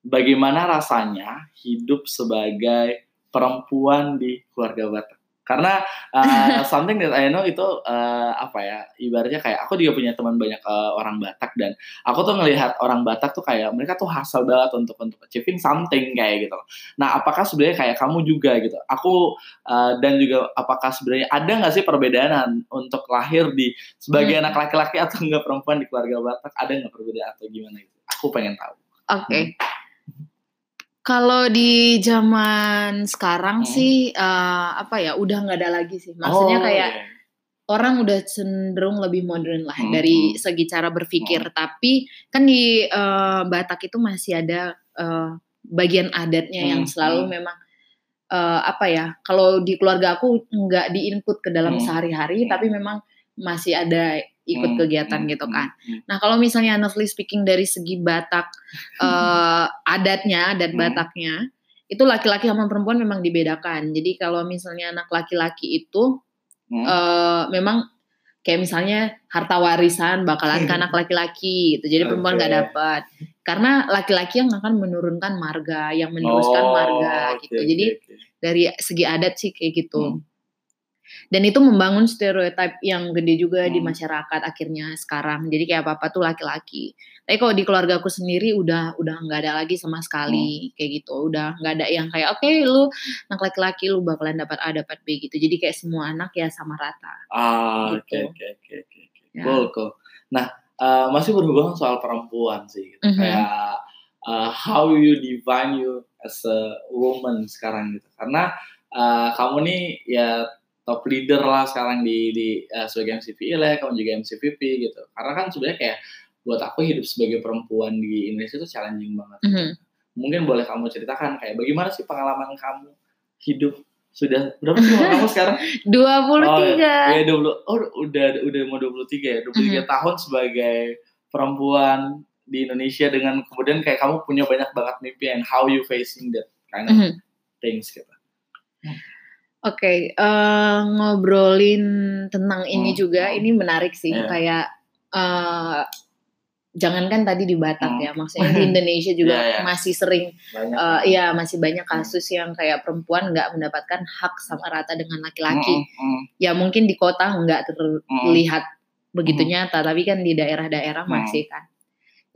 bagaimana rasanya hidup sebagai perempuan di keluarga Batak. Karena uh, something that I know itu uh, apa ya ibaratnya kayak aku juga punya teman banyak uh, orang Batak dan aku tuh ngelihat orang Batak tuh kayak mereka tuh hasil banget untuk untuk achieving something kayak gitu. Nah apakah sebenarnya kayak kamu juga gitu? Aku uh, dan juga apakah sebenarnya ada nggak sih perbedaan untuk lahir di sebagai Hmm. anak laki-laki atau enggak perempuan di keluarga Batak ada nggak perbedaan atau gimana gitu? Aku pengen tahu. oke kalau di zaman sekarang Hmm. sih eh, apa ya udah nggak ada lagi sih maksudnya Oh, kayak iya. orang udah cenderung lebih modern lah Hmm, dari hmm. segi cara berpikir tapi kan di eh, Batak itu masih ada eh, bagian adatnya yang Hmm, selalu hmm. memang eh, apa ya kalau di keluarga aku nggak diinput ke dalam Hmm, sehari-hari hmm. tapi memang masih ada ikut Hmm, kegiatan hmm, gitu hmm, kan hmm. Nah, kalau misalnya honestly speaking dari segi Batak eh, adatnya, adat Hmm. Bataknya, itu laki-laki sama perempuan memang dibedakan. Jadi kalau misalnya anak laki-laki itu Hmm. eh, memang kayak misalnya harta warisan bakalan ke anak laki-laki gitu. Jadi perempuan nggak dapat. Karena laki-laki yang akan menurunkan marga, yang meneruskan Oh, marga gitu. oke, Jadi oke. dari segi adat sih kayak gitu. Hmm. Dan itu membangun stereotip yang gede juga di Hmm. masyarakat akhirnya sekarang. Jadi kayak apa-apa tuh laki-laki. Tapi kalau di keluarga aku sendiri udah udah nggak ada lagi sama Hmm. sekali kayak gitu. Udah nggak ada yang kayak oke lu anak laki-laki lu bakalan dapat A dapat B gitu. Jadi kayak semua anak ya sama rata. Ah, oke Gitu. oke oke oke. Ya. Cool, cool. Nah, eh, masih berhubungan soal perempuan sih. gitu. Mhm. Kayak eh, how you define you as a woman sekarang gitu. Karena eh, kamu nih ya top leader lah sekarang di di eh, sebagai MCV lah, kamu juga MCVP gitu. Karena kan sebenarnya kayak buat aku hidup sebagai perempuan di Indonesia itu challenging banget. Mhm. Mungkin boleh kamu ceritakan kayak bagaimana sih pengalaman kamu hidup sudah berapa sih umur kamu sekarang? 23. Iya 20 oh udah udah mau 23 ya. 23 Mhm. tahun sebagai perempuan di Indonesia dengan kemudian kayak kamu punya banyak banget mimpi and how you facing that kind of Mhm. things gitu. Oke, eh, ngobrolin tentang ini Hmm. juga, ini menarik sih. Iya. Kayak eh, jangankan tadi di Batak Hmm. ya, maksudnya di Indonesia juga Iya, iya. masih sering, Banyak. eh, ya masih banyak kasus yang kayak perempuan nggak mendapatkan hak sama rata dengan laki-laki. Mm, mm, Ya mungkin di kota nggak terlihat begitu Hmm. nyata, tapi kan di daerah-daerah Hmm. masih kan.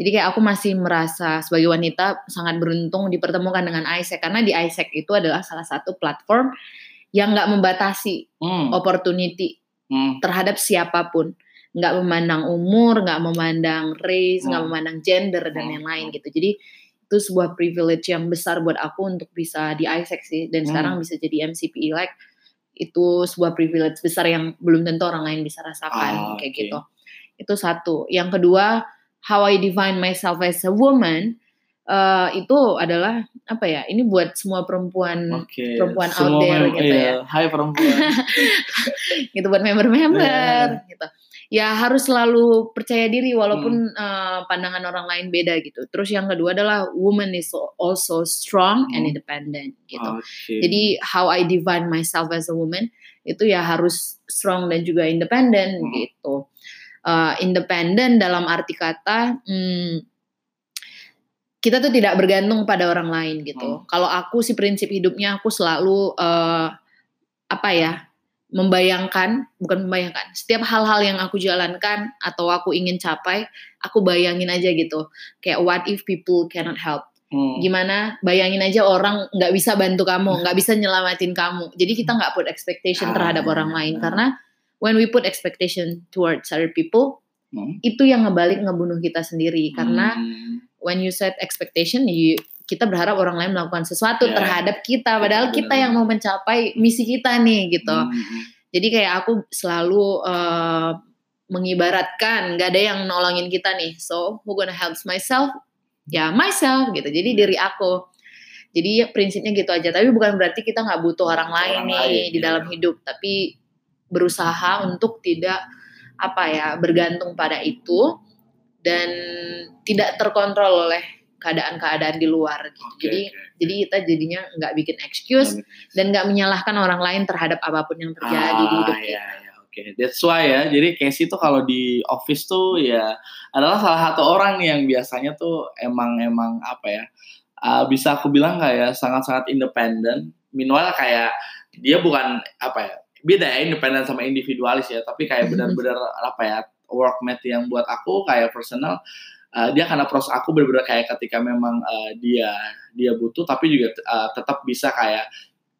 Jadi kayak aku masih merasa sebagai wanita sangat beruntung dipertemukan dengan ISEC karena di ISEC itu adalah salah satu platform yang nggak membatasi mm, opportunity mm, terhadap siapa pun nggak memandang umur nggak memandang race nggak Hmm. memandang gender dan Hmm. yang lain gitu jadi itu sebuah privilege yang besar buat aku untuk bisa di ISEC sih dan Hmm. sekarang bisa jadi MCP elect itu sebuah privilege besar yang belum tentu orang lain bisa rasakan Ah, kayak oke. gitu Itu satu. Yang kedua, how I define myself as a woman uh, itu adalah apa ya? Ini buat semua perempuan Oke. perempuan out Semua there mem- gitu iya. ya. Hai perempuan. gitu buat member-member Iya. gitu. Ya harus selalu percaya diri walaupun Hmm. uh, pandangan orang lain beda gitu. Terus yang kedua adalah woman is also strong and Hmm. independent gitu. Oke. Jadi how I define myself as a woman itu ya harus strong dan juga independent Hmm. gitu. Uh, independent dalam arti kata hmm, kita tuh tidak bergantung pada orang lain gitu. Hmm. Kalau aku sih prinsip hidupnya aku selalu uh, apa ya membayangkan bukan membayangkan setiap hal-hal yang aku jalankan atau aku ingin capai aku bayangin aja gitu kayak what if people cannot help Hmm. gimana bayangin aja orang nggak bisa bantu kamu nggak bisa nyelamatin kamu jadi kita nggak put expectation terhadap Ah. orang lain karena when we put expectation towards other people Hmm. itu yang ngebalik ngebunuh kita sendiri karena Hmm. When you set expectation you, kita berharap orang lain melakukan sesuatu Ya. terhadap kita. Padahal Benar, kita yang mau mencapai misi kita nih gitu. Hmm, hmm. jadi kayak aku selalu eh, mengibaratkan nggak ada yang nolongin kita nih. So who gonna help myself? Ya myself gitu. Jadi diri aku. Jadi ya, prinsipnya gitu aja. Tapi bukan berarti kita nggak butuh orang lain Orang nih lain, di iya. dalam hidup. Tapi berusaha untuk tidak apa ya bergantung pada itu dan tidak terkontrol oleh keadaan-keadaan di luar gitu. Oke, jadi oke. jadi kita jadinya nggak bikin excuse dan nggak menyalahkan orang lain terhadap apa pun yang terjadi di hidup Ah, kita. iya, iya. Oke, that's why ya. Jadi Casey tuh kalau di office tuh ya adalah salah satu orang nih yang biasanya tuh emang emang apa ya? uh, bisa aku bilang kayak sangat-sangat independen. Minimal kayak dia bukan apa ya? Beda ya independen sama individualis ya, tapi kayak benar-benar apa ya? Workmate yang buat aku kayak personal uh, dia akan approach aku benar-benar kayak ketika memang uh, dia dia butuh tapi juga uh, tetap bisa kayak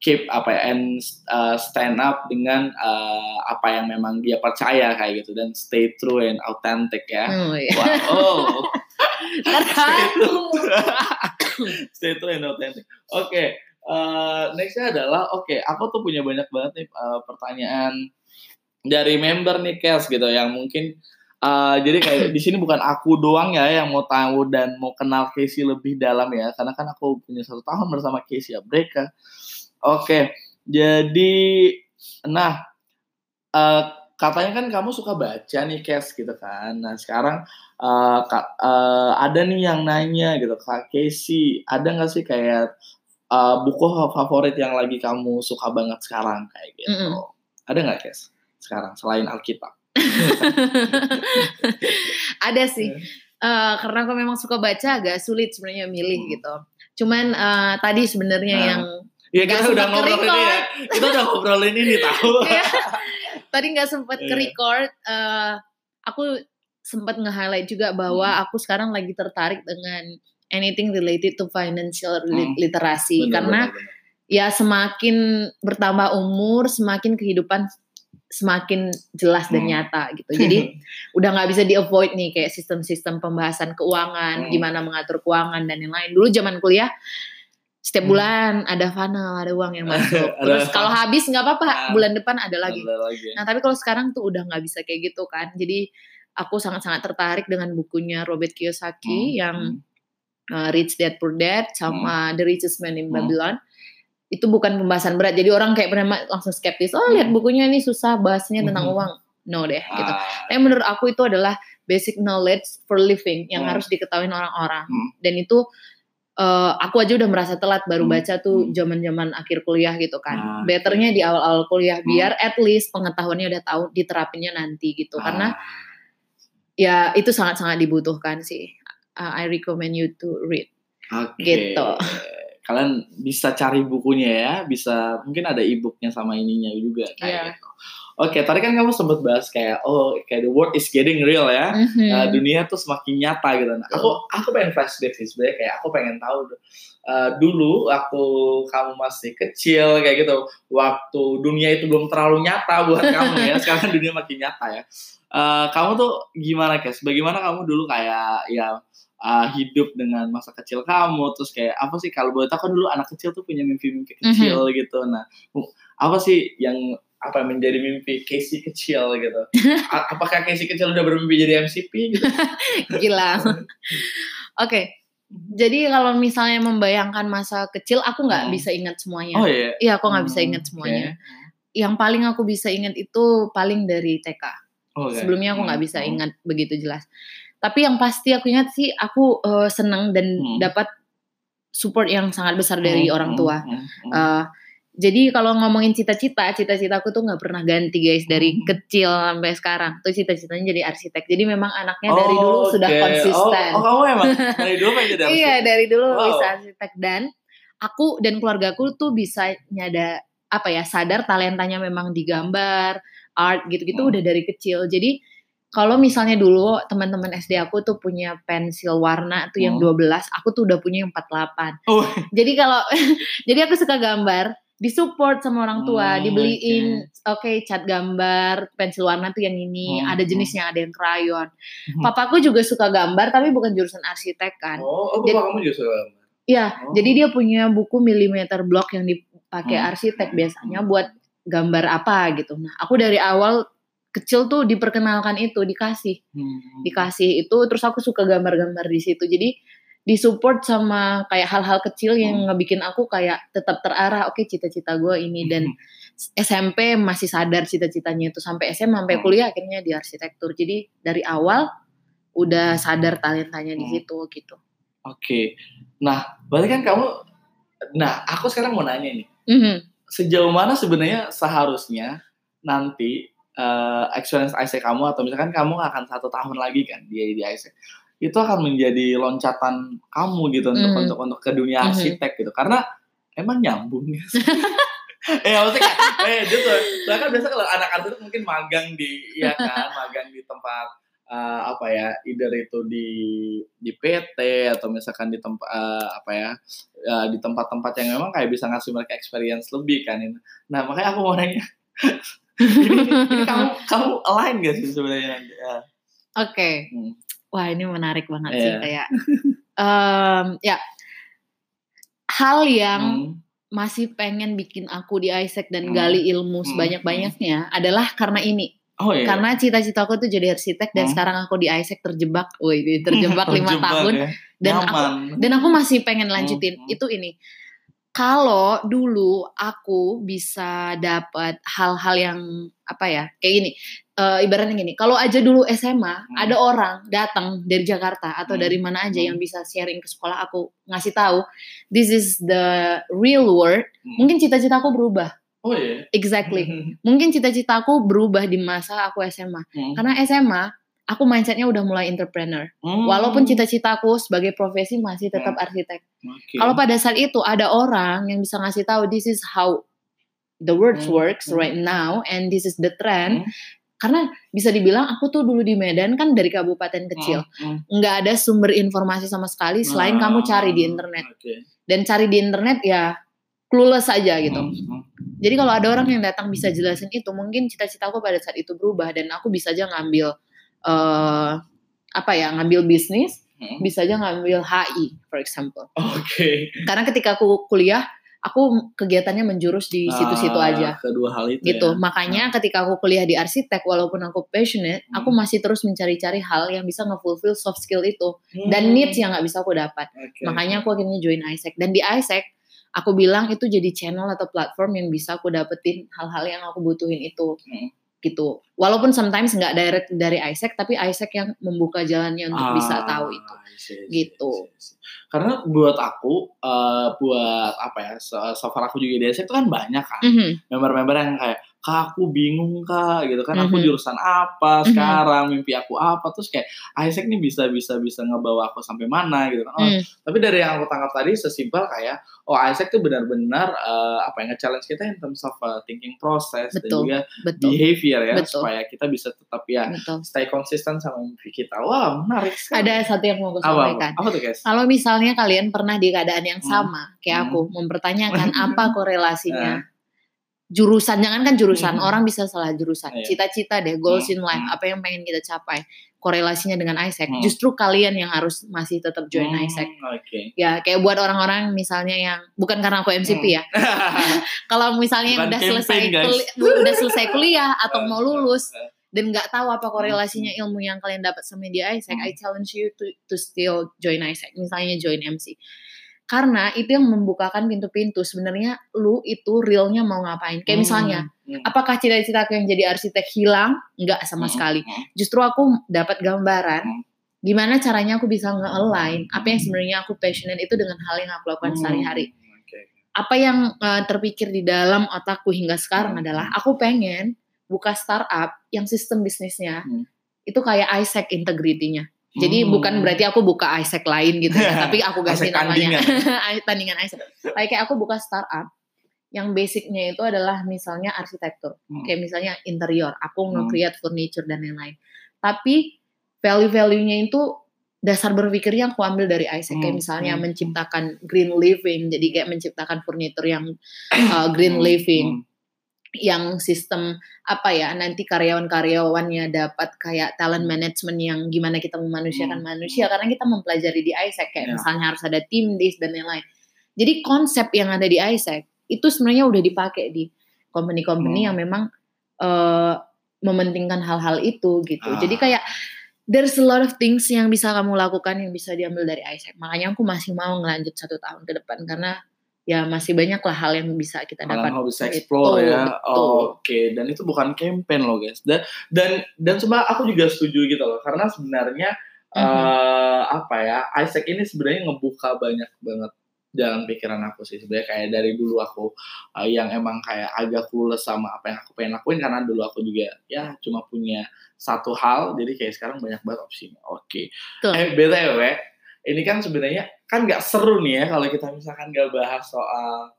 keep apa ya and uh, stand up dengan uh, apa yang memang dia percaya kayak gitu dan stay true and authentic ya. Oh, iya. Wow. Oh. Stay true and authentic. Oke, uh, nextnya adalah oke, aku tuh punya banyak banget nih uh, pertanyaan dari member nih Kes gitu yang mungkin uh, jadi kayak di sini bukan aku doang ya yang mau tahu dan mau kenal Casey lebih dalam ya karena kan aku punya satu tahun bersama Casey Abreka. Oke, jadi nah uh, katanya kan kamu suka baca nih Kes gitu kan. Nah sekarang uh, ka- uh, ada nih yang nanya gitu Kak Casey ada nggak sih kayak uh, buku favorit yang lagi kamu suka banget sekarang kayak gitu? Mm-mm. Ada nggak Kes sekarang selain Alkitab? Ada sih. Eh, karena aku memang suka baca agak sulit sebenarnya milih Hmm. gitu. Cuman eh, tadi sebenarnya Nah. yang Ya kita udah ngobrolin ini ya. Kita udah ngobrolin ini tahu. Iya. tadi nggak sempat Iya. ke record. eh, aku sempat nge-highlight juga bahwa Hmm. aku sekarang lagi tertarik dengan anything related to financial Hmm. literasi Bener, karena bener, bener. ya semakin bertambah umur semakin kehidupan semakin jelas dan Hmm. nyata gitu jadi udah nggak bisa di avoid nih kayak sistem-sistem pembahasan Hmm. keuangan gimana mengatur keuangan dan lain-lain dulu zaman kuliah setiap Hmm. bulan ada funnel ada uang yang masuk terus kalau habis nggak apa-apa Nah. bulan depan ada lagi Ada lagi. nah tapi kalau sekarang tuh udah nggak bisa kayak gitu kan jadi aku sangat-sangat tertarik dengan bukunya Robert Kiyosaki Hmm, yang uh, Rich Dad Poor Dad sama The Richest Man in Hmm. Itu bukan pembahasan berat jadi orang kayak pernah langsung skeptis oh lihat Hmm. bukunya ini susah bahasnya tentang Hmm. uang no deh gitu Ah, tapi menurut aku itu adalah basic knowledge for living yang Hmm. harus diketahui orang-orang Hmm. dan itu eh, aku aja udah merasa telat baru Hmm. baca tuh Hmm. zaman-zaman akhir kuliah gitu kan Ah, betternya di awal-awal kuliah Hmm. biar at least pengetahuannya udah tahu diterapinnya nanti gitu karena ah, ya itu sangat-sangat dibutuhkan sih Uh, I recommend you to read Oke. gitu. Kalian bisa cari bukunya ya, bisa mungkin ada e-booknya sama ininya juga kayak Iya. gitu. Oke, tadi kan kamu sempat bahas kayak oh kayak the world is getting real ya. Mhm. Uh, dunia tuh semakin nyata gitu. Nah, aku aku pengen flashback sih sebenarnya kayak aku pengen tahu uh, dulu waktu kamu masih kecil kayak gitu, waktu dunia itu belum terlalu nyata buat kamu ya. Sekarang dunia makin nyata ya. Uh, kamu tuh gimana Kes? Bagaimana kamu dulu kayak ya uh, hidup dengan masa kecil kamu terus kayak apa sih kalau boleh tahu kan dulu anak kecil tuh punya mimpi-mimpi kecil gitu. Nah, apa sih yang apa menjadi mimpi Casey kecil gitu. Apakah Casey kecil udah bermimpi jadi MCP gitu? Gila. Oke. Jadi kalau misalnya membayangkan masa kecil, aku nggak Hmm. bisa ingat semuanya. Oh iya. Iya, aku nggak bisa Hmm, ingat semuanya. oke. Yang paling aku bisa ingat itu paling dari TK. Oke. Sebelumnya aku nggak Hmm, bisa hmm. ingat begitu jelas. Tapi yang pasti aku ingat sih, aku eh, seneng dan Hmm. dapat support yang sangat besar dari Hmm, orang hmm, tua. hmm, hmm. Eh, jadi kalau ngomongin cita-cita, cita-citaku tuh nggak pernah ganti guys dari Hmm. kecil sampai sekarang. Tuh cita-citanya jadi arsitek. Jadi memang anaknya dari dulu Oh, sudah konsisten. Oh, oh, kamu emang dari dulu pengen jadi Iya arsitek? dari dulu Wow. bisa arsitek dan aku dan keluargaku tuh bisa nyada apa ya sadar talentanya memang di gambar, art gitu-gitu Hmm. udah dari kecil. Jadi kalau misalnya dulu teman-teman SD aku tuh punya pensil warna tuh yang Hmm. 12, aku tuh udah punya yang 48. Oh. Jadi kalau jadi aku suka gambar, disupport sama orang tua, Hmm, dibeliin oke cat gambar, pensil warna tuh yang ini, Hmm, ada hmm. jenisnya, ada yang krayon. Hmm. Papaku juga suka gambar tapi bukan jurusan arsitek kan. Oh, oh Jadi- kamu juga suka gambar? Iya, Oh. jadi dia punya buku milimeter block yang dipakai Hmm. arsitek biasanya buat gambar apa gitu. Nah, aku dari awal kecil tuh diperkenalkan itu, dikasih, Hmm. dikasih itu, terus aku suka gambar-gambar di situ. Jadi disupport sama kayak hal-hal kecil yang Hmm. ngebikin aku kayak tetap terarah. Oke, cita-cita gue ini dan SMP masih sadar cita-citanya itu sampai SMA sampai Hmm. kuliah akhirnya di arsitektur. Jadi dari awal udah sadar talentanya di Hmm. situ gitu. Oke. Nah, berarti kan kamu Nah, aku sekarang mau nanya nih. Mhm. Sejauh mana sebenarnya seharusnya nanti eh, experience ISEC kamu atau misalkan kamu akan satu tahun lagi kan di di ISEC itu akan menjadi loncatan kamu gitu untuk Mhm. untuk untuk ke dunia Mhm. arsitek gitu. Karena emang nyambung ya. Eh maksudnya kan, eh gitu. Soalnya kan biasa kalau anak arsitek mungkin magang di ya kan magang di tempat eh, apa ya either itu di di PT atau misalkan di tempat eh, apa ya eh, di tempat-tempat yang memang kayak bisa ngasih mereka experience lebih kan. Nah makanya aku mau nanya ini kamu kamu align gak sih sebenarnya Ya. Oke. Hmm. Wah, ini menarik banget sih Iya. kayak em, ya hal yang Hmm. masih pengen bikin aku di ISEC dan Hmm. gali ilmu Hmm. sebanyak-banyaknya adalah karena ini. oh iya Karena cita-citaku tuh jadi arsitek dan Hmm. sekarang aku di ISEC terjebak. Wih, terjebak lima tahun ya. dan aku dan aku masih pengen lanjutin Hmm. itu ini kalau dulu aku bisa dapat hal-hal yang apa ya kayak gini eh, ibaratnya gini kalau aja dulu SMA Hmm. ada orang datang dari Jakarta atau Hmm. dari mana aja Hmm. yang bisa sharing ke sekolah aku ngasih tahu this is the real world Hmm. mungkin cita-citaku berubah oh iya exactly mungkin cita-citaku berubah di masa aku SMA Hmm. karena SMA aku mindsetnya udah mulai entrepreneur Hmm. walaupun cita-citaku sebagai profesi masih tetap arsitek Oke. kalau pada saat itu ada orang yang bisa ngasih tahu this is how the world Hmm, works hmm. right now and this is the trend. Hmm. Karena bisa dibilang aku tuh dulu di Medan kan dari kabupaten kecil, nggak ada sumber informasi sama sekali selain kamu cari di Ah, internet. Dan cari di internet ya clueless aja gitu. Jadi kalau ada orang yang datang bisa jelasin itu, mungkin cita-citaku pada saat itu berubah dan aku bisa aja ngambil eh apa ya, ngambil bisnis, Hmm. bisa aja ngambil HI for example. Oke. Karena ketika aku kuliah, aku kegiatannya menjurus di situ-situ Ah, aja. Kedua hal itu. gitu. ya. Makanya ketika aku kuliah di arsitek, walaupun aku passionate, Hmm. aku masih terus mencari-cari hal yang bisa nge-fulfill soft skill itu dan Hmm. needs yang nggak bisa aku dapat. Oke. Makanya aku akhirnya join ISEC dan di ISEC aku bilang itu jadi channel atau platform yang bisa aku dapetin hal-hal yang aku butuhin itu. Hmm. Gitu. Walaupun sometimes nggak direct dari ISEC, tapi ISEC yang membuka jalannya untuk bisa Ah, tahu itu. See, Gitu. See, see. Karena buat aku, eh, buat apa ya, so, so far aku juga di ASEC itu kan banyak kan. Mhm. Member-member yang kayak, kak aku bingung kak, gitu kan. Aku Mhm. jurusan apa Mhm. sekarang, mimpi aku apa. Terus kayak, ASEC nih bisa bisa bisa ngebawa aku sampai mana gitu kan. Oh, Hmm. Tapi dari yang aku tangkap tadi sesimpel kayak, oh ASEC tuh benar-benar eh, apa ya, nge-challenge kita in terms of uh, thinking process dan Betul. juga Betul. behavior ya. Betul. Supaya kita bisa tetap ya Betul. stay konsisten sama mimpi kita. Wah menarik sekali. Ada satu yang mau aku apa, sampaikan. apa tuh guys? Kalau misalnya kalian pernah di keadaan yang Hmm. sama kayak Hmm. aku, mempertanyakan apa korelasinya jurusan jangan kan jurusan Hmm. orang bisa salah jurusan Iya. cita-cita deh goals Hmm, in life hmm. apa yang pengen kita capai korelasinya dengan ISEC Hmm. justru kalian yang harus masih tetap join Hmm, ISEC Oke. ya kayak buat orang-orang misalnya yang bukan karena aku MCP ya kalau misalnya yang Hmm. Udah selesai campaign, guys. kuli- udah selesai kuliah atau mau lulus dan nggak tahu apa korelasinya ilmu yang kalian dapat sama di ISEC, Hmm. I challenge you to to still join ISEC, misalnya join MC. Karena itu yang membukakan pintu-pintu. Sebenarnya lu itu realnya mau ngapain? Kayak Hmm, misalnya, hmm, apakah cita-citaku yang jadi arsitek hilang? Nggak sama hmm, sekali. hmm. Justru aku dapat gambaran Hmm. gimana caranya aku bisa nge-align apa yang sebenarnya aku passionate itu dengan hal yang aku lakukan Hmm, sehari-hari. oke. Apa yang eh, terpikir di dalam otakku hingga sekarang Hmm. adalah aku pengen buka startup yang sistem bisnisnya Hmm. itu kayak ISEC integrity-nya. Jadi Hmm. bukan berarti aku buka ISEC lain gitu ya, tapi aku ganti namanya. tandingan. tandingan ISEC. Kayak kayak aku buka startup yang basicnya itu adalah misalnya arsitektur, Hmm. kayak misalnya interior, aku Hmm. nge-create furniture dan lain-lain. Tapi value-value-nya itu dasar berpikirnya aku ambil dari kayak Hmm. misalnya Hmm. menciptakan green living, jadi kayak menciptakan furniture yang uh, green Hmm, living hmm. Yang sistem apa ya nanti karyawan-karyawannya dapat kayak talent management yang gimana kita memanusiakan Hmm. manusia karena kita mempelajari di ISEC kayak Ya. misalnya harus ada team this dan lain-lain. Jadi konsep yang ada di ISEC itu sebenarnya udah dipakai di company-company Hmm. yang memang eh, mementingkan hal-hal itu gitu. Ah. Jadi kayak there's a lot of things yang bisa kamu lakukan yang bisa diambil dari ISEC. Makanya aku masih mau ngelanjut satu tahun ke depan karena ya masih banyak lah hal yang bisa kita dapat. Kalian bisa Gitu, explore ya. betul. Oh, Oke, dan itu bukan campaign loh guys. Dan dan dan cuma aku juga setuju gitu loh karena sebenarnya Mhm. eh apa ya, Isaac ini sebenarnya ngebuka banyak banget jalan pikiran aku sih sebenarnya kayak dari dulu aku eh, yang emang kayak agak clueless sama apa yang aku pengen lakuin karena dulu aku juga ya cuma punya satu hal jadi kayak sekarang banyak banget opsinya. Oke. Betul. Eh BTW, ini kan sebenarnya kan nggak seru nih ya kalau kita misalkan nggak bahas soal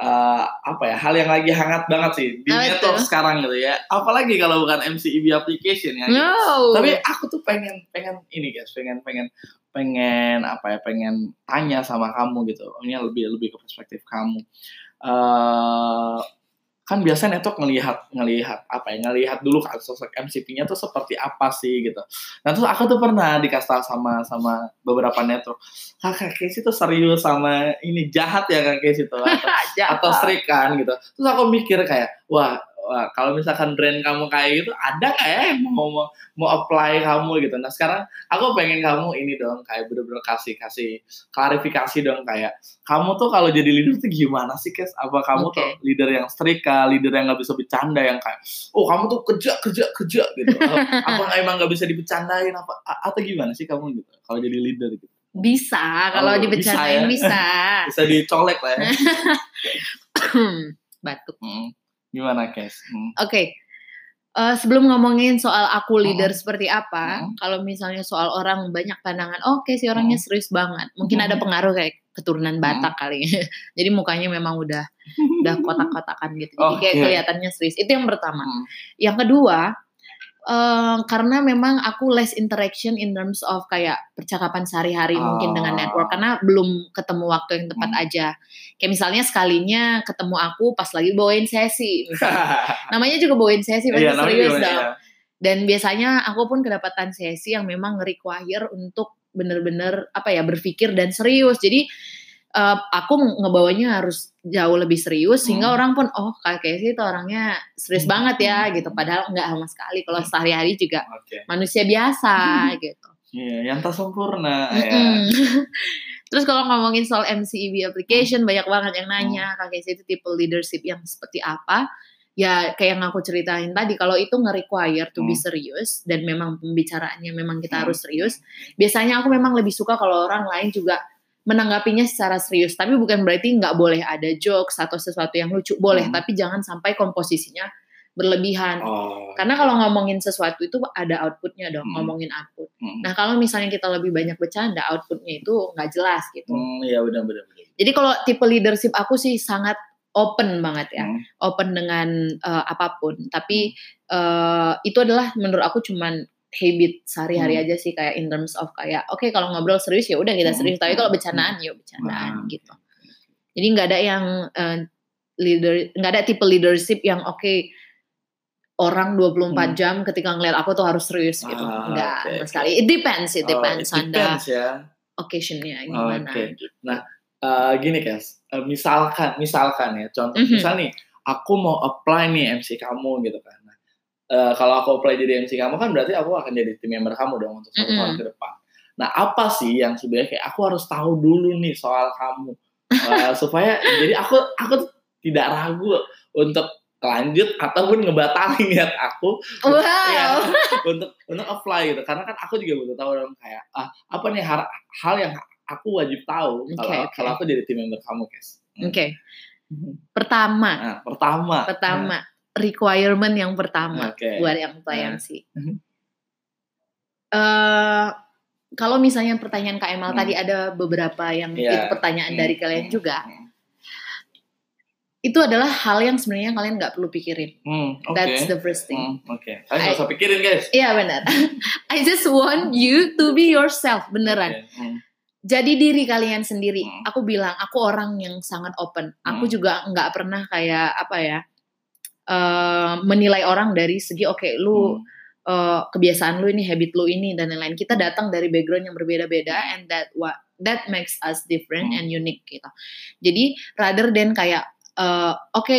eh, apa ya hal yang lagi hangat banget sih di network tuh? sekarang gitu ya. Apalagi kalau bukan MCEB application ya. gitu. No. Tapi aku tuh pengen pengen ini guys, pengen pengen pengen apa ya, pengen tanya sama kamu gitu. Ini lebih lebih ke perspektif kamu. eh kan biasanya network ngelihat ngelihat apa ya ngelihat dulu kan sosok MCP-nya tuh seperti apa sih gitu. Nah terus aku tuh pernah dikasih sama sama beberapa network, kakak Casey tuh serius sama ini jahat ya kak Casey tuh atau, atau strik kan gitu. Terus aku mikir kayak wah, wah kalau misalkan brand kamu kayak gitu ada nggak ya yang mau mau mau apply kamu gitu. Nah sekarang aku pengen kamu ini dong kayak bener-bener kasih kasih klarifikasi dong kayak kamu tuh kalau jadi leader tuh gimana sih Kes? Apa kamu Oke. tuh leader yang strik kah, leader yang nggak bisa bercanda yang kayak oh kamu tuh kerja kerja kerja gitu. Apa emang nggak bisa dibercandain apa atau gimana sih kamu gitu kalau jadi leader gitu. Bisa kalau Oh, dibicarain bisa bisa. Bisa dicolek lah ya. Batuk. Hmm. Gimana Kes? Hmm. Oke. Eh, sebelum ngomongin soal aku leader Hmm. seperti apa, Hmm. kalau misalnya soal orang banyak pandangan, "Oh, oke sih orangnya Hmm. serius banget. Mungkin Hmm. ada pengaruh kayak keturunan Batak kali. Jadi mukanya memang udah udah kotak-kotakan gitu. Jadi kayak Oke. kelihatannya serius. Itu yang pertama. Hmm. Yang kedua, eh, karena memang aku less interaction in terms of kayak percakapan sehari-hari mungkin dengan Ah. network karena belum ketemu waktu yang tepat Hmm. aja. Kayak misalnya sekalinya ketemu aku pas lagi bawain sesi, namanya juga bawain sesi pasti Iya, namanya serius dong. ya? Dan biasanya aku pun kedapatan sesi yang memang nge-require untuk bener-bener apa ya berpikir dan serius. Jadi eh, aku ngebawanya harus jauh lebih serius sehingga Hmm. orang pun oh Kak Casey itu orangnya serius Hmm. banget ya Hmm. gitu. Padahal nggak sama sekali. Kalau sehari-hari juga Oke. manusia biasa gitu. Iya, yang tak sempurna ya. Mm-mm. Terus kalau ngomongin soal MCEB Hmm. application banyak banget yang nanya Kak Casey itu tipe leadership yang seperti apa? Ya kayak yang aku ceritain tadi kalau itu nge-require to be Hmm. serius dan memang pembicaraannya memang kita Hmm. harus serius. Biasanya aku memang lebih suka kalau orang lain juga menanggapinya secara serius. Tapi bukan berarti nggak boleh ada jokes atau sesuatu yang lucu. Boleh, Hmm. tapi jangan sampai komposisinya berlebihan. Oh. Karena kalau ngomongin sesuatu itu ada outputnya dong, Hmm. ngomongin output. Hmm. Nah kalau misalnya kita lebih banyak bercanda, outputnya itu nggak jelas gitu. Hmm, iya benar benar benar. Jadi kalau tipe leadership aku sih sangat open banget ya, Hmm. open dengan eh, apa pun. Tapi eh, itu adalah menurut aku cuman habit sehari-hari Hmm. aja sih kayak in terms of kayak oke kalau ngobrol serius ya udah kita Hmm. serius. Tapi kalau bercandaan ya bercandaan Nah. gitu. Jadi nggak ada yang eh, leader nggak ada tipe leadership yang oke orang 24 Hmm. jam ketika ngeliat aku tuh harus serius gitu. Ah, sama oke. sekali. It depends, it Oh, depends it on the ya. occasionnya gimana Oke. gitu. Eh, gini guys, Eh, misalkan, misalkan ya, contoh, Mhm. misal nih, aku mau apply nih MC kamu gitu kan. Nah, eh, kalau aku apply jadi MC kamu kan berarti aku akan jadi tim member kamu dong untuk satu Mhm. tahun ke depan. Nah, apa sih yang sebenarnya kayak aku harus tahu dulu nih soal kamu Eh, supaya jadi aku aku tidak ragu untuk lanjut ataupun ngebatalin niat aku Wow. Iya, untuk untuk apply gitu karena kan aku juga butuh tahu dong kayak ah apa nih hal, hal yang aku wajib tahu kalau oke. kalau aku jadi tim member kamu guys. Oke. Pertama, Nah, pertama. pertama requirement yang pertama Oke. buat yang apply Nah. Mhm. Eh kalau misalnya pertanyaan Kak Emal Hmm. tadi ada beberapa yang Iya. itu pertanyaan Hmm, dari kalian hmm, juga. hmm. Itu adalah hal yang sebenarnya kalian nggak perlu pikirin. Hmm, oke. That's the first thing. Hmm, oke. Kalian nggak usah pikirin guys. Iya benar. I just want you to be yourself beneran. Oke, hmm, Jadi diri kalian sendiri. Hmm. Aku bilang aku orang yang sangat open. Aku Hmm. juga nggak pernah kayak apa ya eh, menilai orang dari segi oke lu hmm, eh, kebiasaan lu ini, habit lu ini dan lain-lain. Kita datang dari background yang berbeda-beda and that what that makes us different Hmm. and unique gitu. Jadi rather than kayak eh, oke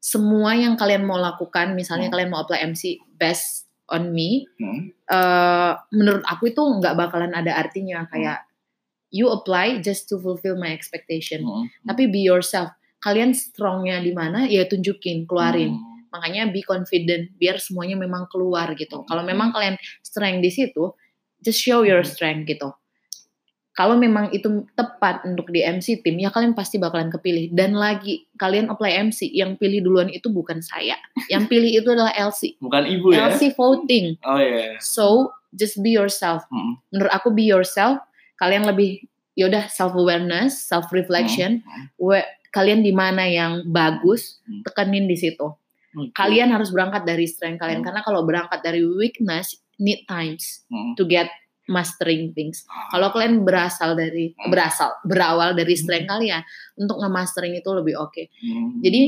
semua yang kalian mau lakukan, misalnya Hmm. kalian mau apply MC best on me, hmm, eh, menurut aku itu nggak bakalan ada artinya kayak you apply just to fulfill my expectation. hmm, Tapi be yourself. Kalian strongnya di mana? Ya tunjukin, keluarin hmm, makanya be confident biar semuanya memang keluar gitu. Hmm. Kalau memang kalian strength di situ, just show your Hmm. strength gitu. Kalau memang itu tepat untuk di MC tim, ya kalian pasti bakalan kepilih. Dan lagi kalian apply MC, yang pilih duluan itu bukan saya. Yang pilih itu adalah LC. Bukan ibu ya? LC voting. Oh iya. So just be yourself. Hmm, Menurut aku be yourself. Kalian lebih yaudah self awareness, self reflection. hmm, Kalian di mana yang bagus, Hmm. tekenin di situ oke. kalian harus berangkat dari strength kalian Hmm. karena kalau berangkat dari weakness need times Hmm. to get mastering things. Ah, Kalau kalian berasal dari Hmm. berasal berawal dari Hmm. strength kalian untuk nge-mastering itu lebih oke. hmm, Jadi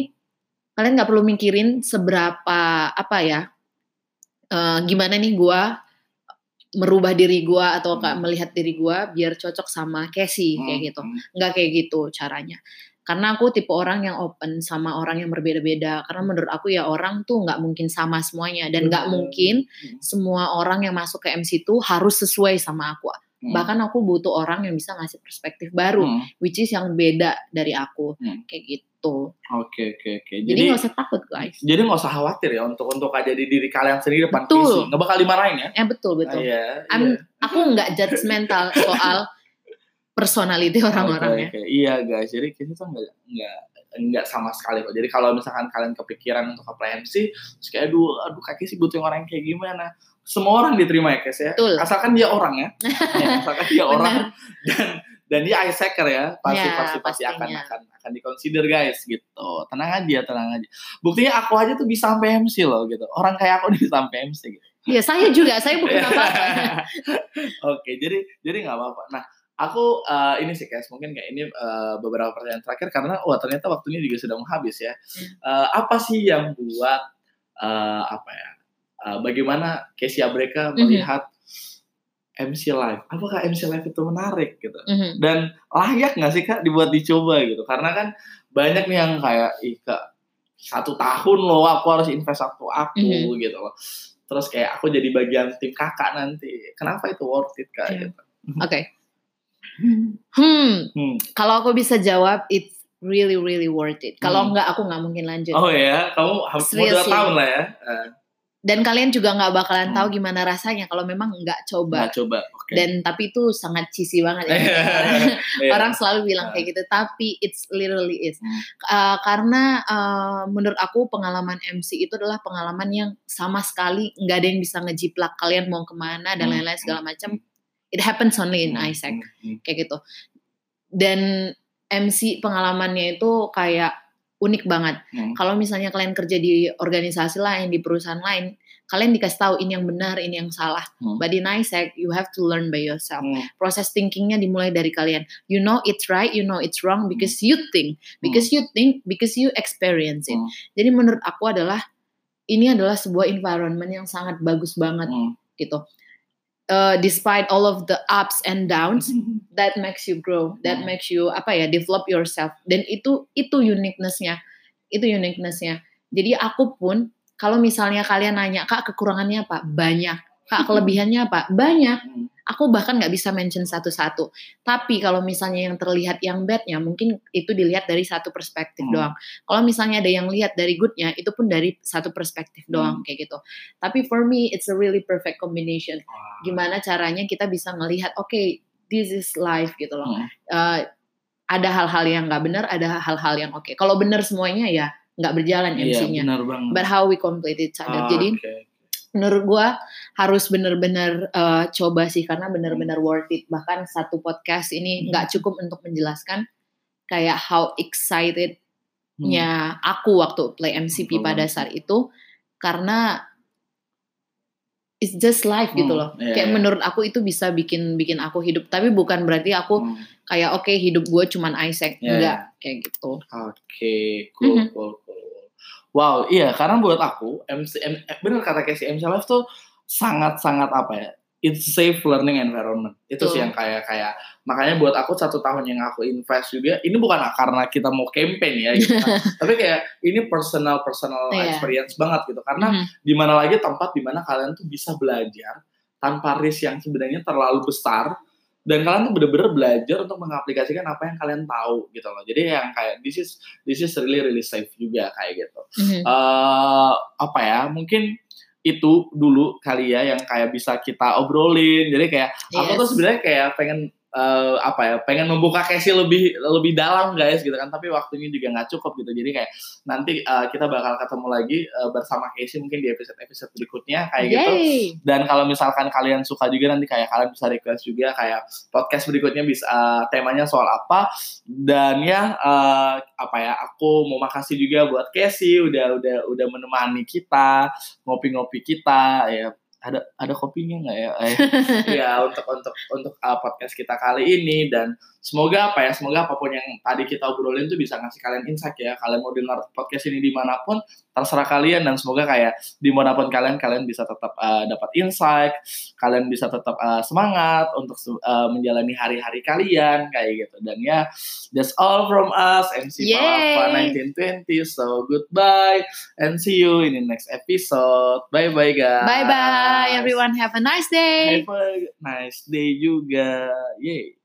kalian nggak perlu mikirin seberapa apa ya eh, gimana nih gua merubah diri gua atau Hmm. melihat diri gua biar cocok sama Casey hmm, kayak gitu hmm, nggak kayak gitu caranya karena aku tipe orang yang open sama orang yang berbeda-beda karena menurut aku ya orang tuh nggak mungkin sama semuanya dan nggak mungkin Hmm. semua orang yang masuk ke MC itu harus sesuai sama aku hmm, bahkan aku butuh orang yang bisa ngasih perspektif baru hmm, which is yang beda dari aku Hmm. kayak gitu Oke oke oke. jadi nggak usah takut guys Jadi nggak usah khawatir ya untuk untuk aja di diri kalian sendiri depan Betul. PC. Nggak bakal dimarahin ya? ya betul betul Ah, Iya. I'm- iya. aku nggak judgmental soal personality orang-orang ya. Iya guys, jadi kita tuh nggak nggak nggak sama sekali kok. Jadi kalau misalkan kalian kepikiran untuk MC, terus kayak aduh, aduh kaki sih butuh orang yang kayak gimana? Semua orang diterima ya guys ya. Betul. Asalkan dia orang ya. Ya, asalkan dia orang dan dan dia eye seeker ya, pasti Ya, pasti pasti akan pastinya. akan akan dikonsider guys gitu. Tenang aja, tenang aja. Buktinya aku aja tuh bisa sampai MC loh gitu. Orang kayak aku bisa sampai MC gitu. ya saya juga saya bukan Iya. apa-apa Oke, jadi jadi nggak apa-apa. Nah, aku eh, ini sih guys, mungkin kayak ini eh, beberapa pertanyaan terakhir karena wah ternyata waktunya juga sudah mau habis ya. Eh, apa sih yang buat eh, apa ya? eh, bagaimana Casey Abreka Mhm. melihat MC live? Apakah MC live itu menarik gitu? Mhm. Dan layak nggak sih kak dibuat dicoba gitu? Karena kan banyak nih yang kayak ih kak satu tahun loh aku harus invest waktu aku Mhm. gitu loh. Terus kayak aku jadi bagian tim kakak nanti. Kenapa itu worth it kak? Iya. Gitu. Oke. Hmm, Hmm. kalau aku bisa jawab, it's really really worth it. Kalau Hmm. enggak, aku nggak mungkin lanjut. Oh ya, kamu mau dua tahun lah ya? Eh, Dan kalian juga nggak bakalan Hmm. tahu gimana rasanya kalau memang nggak coba. nggak coba. Oke. Dan tapi itu sangat cheesy banget ya. Iya. Orang selalu bilang Ah. kayak gitu, tapi it's literally is. Hmm. Uh, karena uh, menurut aku pengalaman MC itu adalah pengalaman yang sama sekali nggak ada yang bisa ngejiplak kalian mau ke mana dan Hmm. lain-lain segala macam. It happens only in Hmm, Isaac. hmm, hmm. kayak gitu. Dan MC pengalamannya itu kayak unik banget. Hmm. Kalau misalnya kalian kerja di organisasi lain, di perusahaan lain, kalian dikasih tahu ini yang benar, ini yang salah. Hmm. But in ISEC, you have to learn by yourself. Hmm. Proses thinkingnya dimulai dari kalian. You know it's right, you know it's wrong Hmm. because you think, because you think, because you experience it. Hmm. Jadi menurut aku adalah ini adalah sebuah environment yang sangat bagus banget Hmm. gitu. Uh, despite all of the ups and downs, that makes you grow, that Hmm. makes you apa ya develop yourself. Dan itu itu uniquenessnya, itu uniquenessnya. Jadi aku pun kalau misalnya kalian nanya kak kekurangannya apa, banyak. Kak kelebihannya apa, banyak. Aku bahkan nggak bisa mention satu-satu. Tapi kalau misalnya yang terlihat yang badnya, mungkin itu dilihat dari satu perspektif Hmm. doang. Kalau misalnya ada yang lihat dari goodnya, itu pun dari satu perspektif doang Hmm. kayak gitu. Tapi for me, it's a really perfect combination. Wah. Gimana caranya kita bisa melihat, oke, this is life gitu loh. Hmm. Eh, ada hal-hal yang nggak benar, ada hal-hal yang oke. Kalau benar semuanya ya nggak berjalan Iya, MC-nya. benar banget. But how we complete each other. Ah, Jadi oke. Menurut gua harus bener-bener eh, coba sih karena bener-bener worth it bahkan satu podcast ini Hmm. nggak cukup untuk menjelaskan kayak how excited Hmm. aku waktu play MCP Betul pada saat itu karena it's just life gitu Hmm, loh iya, kayak iya. menurut aku itu bisa bikin bikin aku hidup tapi bukan berarti aku Hmm. kayak oke hidup gue cuman Isaac Iya, enggak kayak gitu Oke, cool, Mhm. cool, cool. Wow, iya, karena buat aku MC, M, eh, bener kata Casey, MC Live tuh sangat-sangat apa ya? It's safe learning environment. Itu sih yang kayak kayak makanya buat aku satu tahun yang aku invest juga. Ini bukan karena kita mau campaign ya, gitu kan. tapi kayak ini personal personal Iya. experience banget gitu. Karena Mhm. di mana lagi tempat di mana kalian tuh bisa belajar tanpa risk yang sebenarnya terlalu besar dan kalian tuh bener-bener belajar untuk mengaplikasikan apa yang kalian tahu gitu loh jadi yang kayak this is this is really really safe juga kayak gitu Mhm. eh apa ya mungkin itu dulu kali ya yang kayak bisa kita obrolin jadi kayak aku tuh Yes. sebenarnya kayak pengen eh, apa ya pengen membuka Casey lebih lebih dalam guys gitu kan. Tapi waktunya juga nggak cukup gitu. Jadi kayak nanti eh, kita bakal ketemu lagi eh, bersama Casey mungkin di episode episode berikutnya kayak gitu. Yay. dan kalau misalkan kalian suka juga nanti kayak kalian bisa request juga kayak podcast berikutnya bisa eh, temanya soal apa. Dan ya eh, apa ya aku mau makasih juga buat Casey udah udah udah menemani kita ngopi-ngopi kita ya ada ada kopinya nggak ya? Eh, ya untuk untuk untuk uh, podcast kita kali ini dan semoga apa ya semoga apa pun yang tadi kita obrolin tuh bisa ngasih kalian insight ya kalian mau dengar podcast ini di mana pun terserah kalian dan semoga kayak di mana pun kalian kalian bisa tetap uh, dapat insight kalian bisa tetap uh, semangat untuk uh, menjalani hari-hari kalian kayak gitu dan ya that's all from us MC. Palapa 1920 so goodbye and see you in the next episode bye bye guys Bye bye everyone. Have a nice day. Have a nice day juga. Yay.